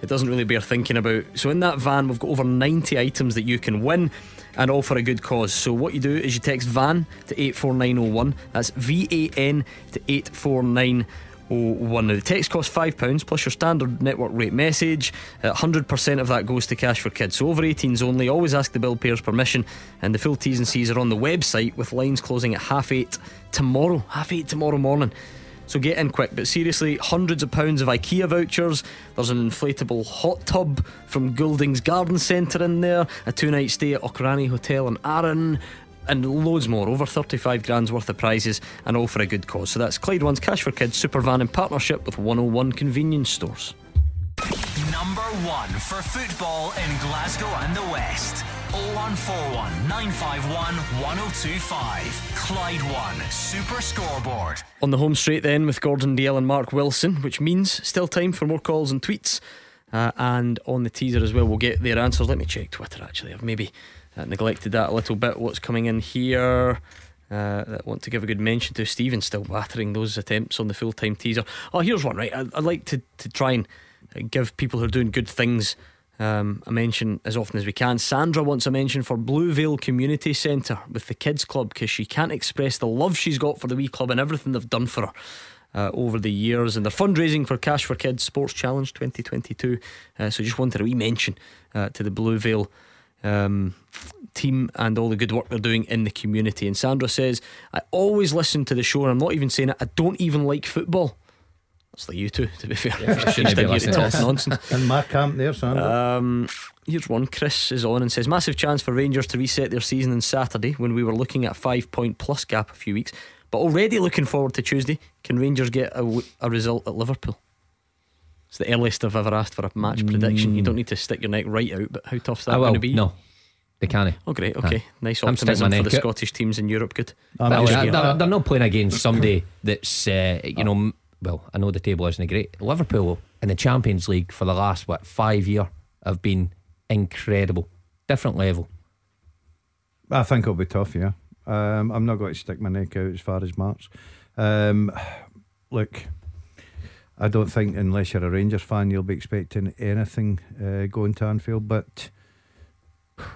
It doesn't really bear thinking about. So, in that van, we've got over 90 items that you can win and all for a good cause. So what you do is you text VAN to 84901. That's V A N to 84901. Now, the text costs £5 plus your standard network rate message. Uh, 100% of that goes to Cash for Kids. So over 18s only. Always ask the bill payer's permission. And the full T's and C's are on the website with lines closing at half eight tomorrow. Half eight tomorrow morning. So get in quick. But seriously, hundreds of pounds of IKEA vouchers. There's an inflatable hot tub from Goulding's Garden Centre in there. A two night stay at Auchrannie Hotel in Arran. And loads more, over 35 grand's worth of prizes, and all for a good cause. So that's Clyde One's Cash for Kids Super Van in partnership with 101 Convenience Stores. Number one for football in Glasgow and the West. 0141 951 1025. Clyde One Super Scoreboard. On the home straight then with Gordon Dalziel and Mark Wilson, which means still time for more calls and tweets. Uh, and on the teaser as well, we'll get their answers. Let me check Twitter actually. I've maybe uh, neglected that a little bit. What's coming in here? Uh, want to give a good mention to Stephen still battering those attempts on the full time teaser. Oh, here's one, right? I'd, I'd, like to, to try and give people who are doing good things um, a mention as often as we can. Sandra wants a mention for Blue Vale Community Centre with the Kids Club because she can't express the love she's got for the wee club and everything they've done for her. Uh, over the years, and they're fundraising for Cash for Kids Sports Challenge 2022. Uh, so, just wanted a wee mention uh, to the Blue Vale um, team and all the good work they're doing in the community. And Sandra says, I always listen to the show, and I'm not even saying it, I don't even like football. That's like you two, to be fair. Yeah, shouldn't be here to talk nonsense. In my camp there, Sandra. Um, here's one. Chris is on and says, Massive chance for Rangers to reset their season on Saturday when we were looking at a five point plus gap a few weeks. But already looking forward to Tuesday. Can Rangers get a, a result at Liverpool? It's the earliest I've ever asked for a match mm. prediction. You don't need to stick your neck right out, but how tough is that going to be? No, they can't. Oh, great. Okay. Nice optimism for the Scottish teams in Europe. Good. well, they're, they're, not playing against somebody that's, uh, you know, well, I know the table isn't great. Liverpool in the Champions League for the last, what, five year have been incredible. Different level. I think it'll be tough, yeah. Um, I'm not going to stick my neck out as far as Marks. Um, look, I don't think unless you're a Rangers fan, you'll be expecting anything uh, going to Anfield. But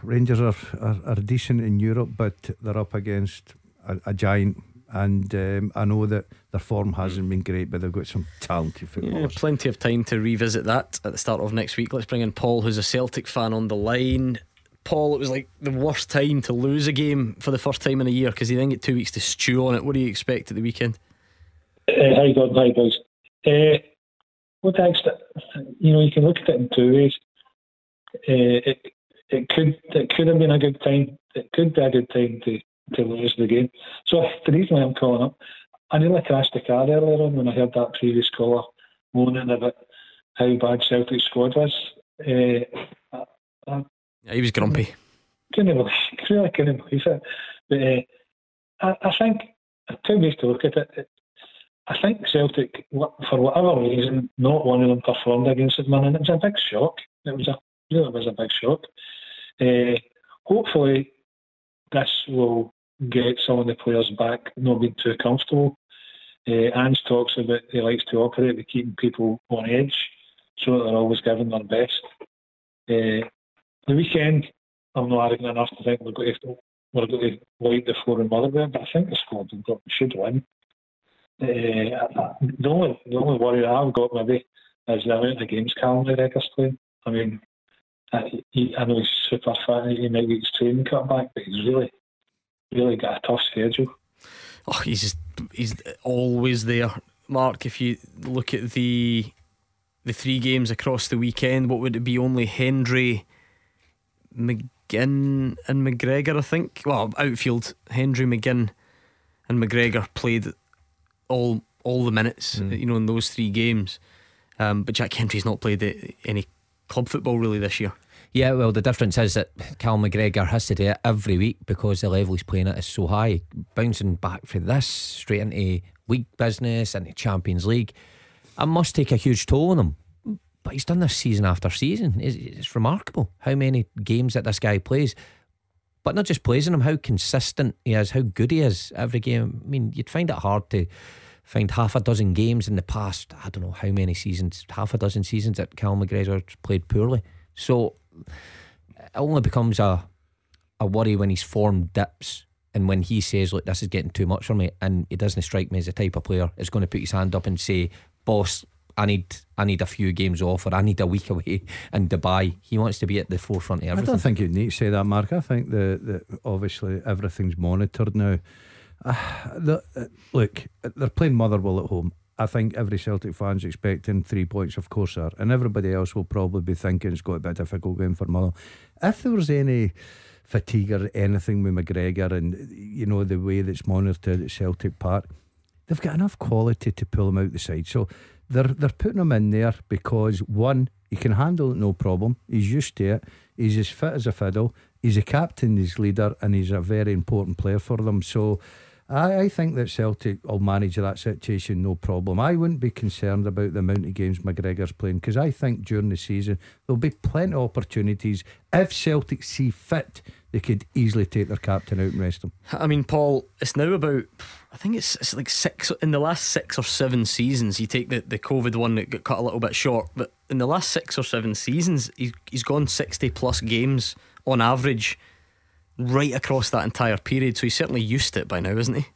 Rangers are, are, are decent in Europe, but they're up against a, a giant. And um, I know that their form hasn't been great, but they've got some talented footballers. Yeah, plenty of time to revisit that at the start of next week. Let's bring in Paul, who's a Celtic fan, on the line. Paul, it was like the worst time to lose a game for the first time in a year because you then get two weeks to stew on it. What do you expect at the weekend? Uh, hi, God, hi, guys. Uh, what extra? You know, you can look at it in two ways. Uh, it it could it could have been a good time. It could be a good time to, to lose the game. So the reason why I'm calling up, I nearly crashed the car earlier on when I heard that previous caller moaning about how bad Celtic's squad was. Uh, I, I, yeah, he was grumpy. Couldn't believe, really couldn't believe it. But uh, I, I think two ways to look at it. I think Celtic, for whatever reason, not one of them performed against it, man, and it was a big shock. It was a really was a big shock. Uh, hopefully, this will get some of the players back, not being too comfortable. Uh, Ange talks about he likes to operate with keeping people on edge, so that they're always giving their best. Uh, the weekend, I'm not arrogant enough to think we're going to we're going to light the floor in Motherwell, but I think the squad they've got should win. Uh, the only the only worry I've got maybe is the amount of games Callum McGregor's playing. I mean, I, he, I know he's super fit. He might get his training cut back, but he's really, really got a tough schedule. Oh, he's just, he's always there, Mark. If you look at the the three games across the weekend, what would it be? Only Hendry, McGinn, and McGregor, I think. Well, outfield Hendry, McGinn, and McGregor played all all the minutes, mm. you know, in those three games. Um, but Jack Hendry's not played any club football really this year. Yeah, well, the difference is that Cal McGregor has to do it every week because the level he's playing at is so high. Bouncing back from this straight into league business and the Champions League, it must take a huge toll on him. But he's done this season after season. It's, it's remarkable how many games that this guy plays but not just plays in them, how consistent he is, how good he is every game. I mean, you'd find it hard to find half a dozen games in the past, I don't know how many seasons, half a dozen seasons that Cal McGregor played poorly. So it only becomes a a worry when his form dips and when he says, Look, this is getting too much for me and he doesn't strike me as the type of player that's going to put his hand up and say, Boss, I need I need a few games off or I need a week away in Dubai. He wants to be at the forefront of everything. I don't think you need to say that, Mark. I think the that obviously everything's monitored now. Uh, the, uh, look, they're playing Motherwell at home. I think every Celtic fan's expecting three points, of course, are, and everybody else will probably be thinking it's got a difficult game for Motherwell. If there was any fatigue or anything with McGregor and you know the way that's monitored at Celtic Park, they've got enough quality to pull him out the side. So they're they're putting him in there because one, he can handle it no problem. He's used to it. He's as fit as a fiddle. He's a captain, he's leader, and he's a very important player for them. So I, I think that Celtic will manage that situation no problem. I wouldn't be concerned about the amount of games McGregor's playing because I think during the season there'll be plenty of opportunities. If Celtic see fit, they could easily take their captain out and rest him. I mean, Paul, it's now about, I think it's, it's like six, in the last six or seven seasons, you take the, the COVID one that got cut a little bit short, but in the last six or seven seasons, he's, he's gone 60 plus games on average right across that entire period. So he's certainly used to it by now, isn't he?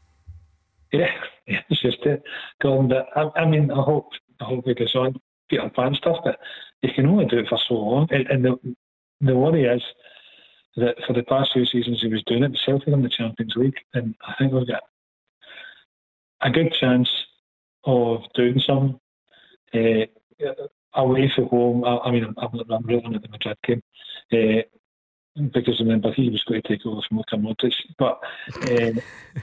Yeah, yeah it's just it. Gordon, but I, I mean, I hope I hope he goes on Peter Pan stuff, but you can only do it for so long. And, and the the worry is that for the past few seasons he was doing it, Celtic in the Champions League, and I think we've got a good chance of doing some uh, away from home. I, I mean, I'm, I'm, I'm at the Madrid game. Uh, because remember he was going to take over from Luka Modric. But um,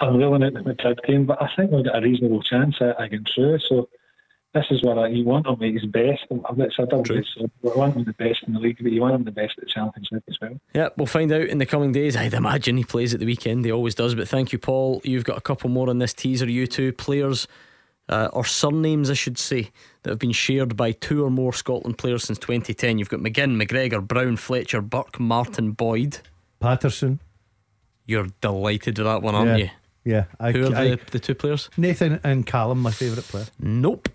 I'm willing at the Madrid game, but I think we've got a reasonable chance at, at getting through. So this is what I, you want him at his best. I've not said that, so we want him the best in the league, but you want him the best at the Champions League as well. Yeah, we'll find out in the coming days. I'd imagine he plays at the weekend. He always does. But thank you, Paul. You've got a couple more on this teaser. You two players. Uh, or surnames, I should say, that have been shared by two or more Scotland players since 2010. You've got McGinn, McGregor, Brown, Fletcher, Burke, Martin, Boyd, Patterson. You're delighted with that one, aren't yeah. you? Yeah. I, Who are I, the, the two players? Nathan and Callum, my favourite player. Nope.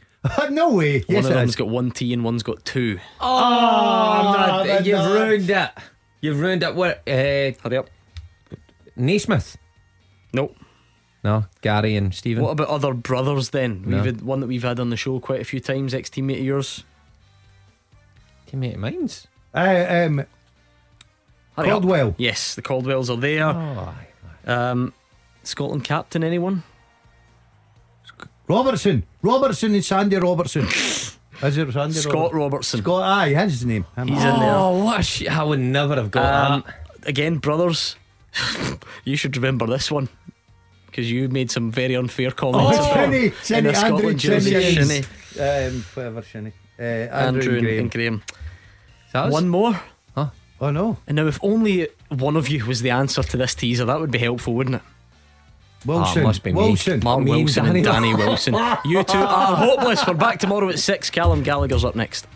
no way. One yes, of it them's is. got one T and one's got two. Oh, Oh, no, you've no. ruined it. You've ruined it. What? Uh, Hurry up. Naismith. Nope. No, Gary and Stephen. What about other brothers then? No. We've had one that we've had on the show quite a few times, ex teammate of yours. Teammate of mine's. Uh, um, Hurry up. Caldwell. Yes, the Caldwells are there. Oh, Um, Scotland captain, anyone? Robertson. Robertson and Sandy Robertson. is it Sandy Scott Robertson? Robertson. Scott, aye, his his name. Him. He's in there. oh what a sh- I would never have got Um, that. again, brothers, you should remember this one because you made some very unfair comments. Oh, about Shinnie, in Shinnie, a Scotland Andrew jersey. Shinnie. Shinnie. Um, whatever, Shinnie. Uh, Andrew, Andrew, and and, Graham. and Graham. That One more. Huh? Oh no, And now, if only one of you was the answer to this teaser, that would be helpful, wouldn't it? Wilson. must be me. Wilson. Mark me and Wilson and Danny. Danny Wilson. You two are hopeless. We're back tomorrow at 6. Callum Gallagher's up next.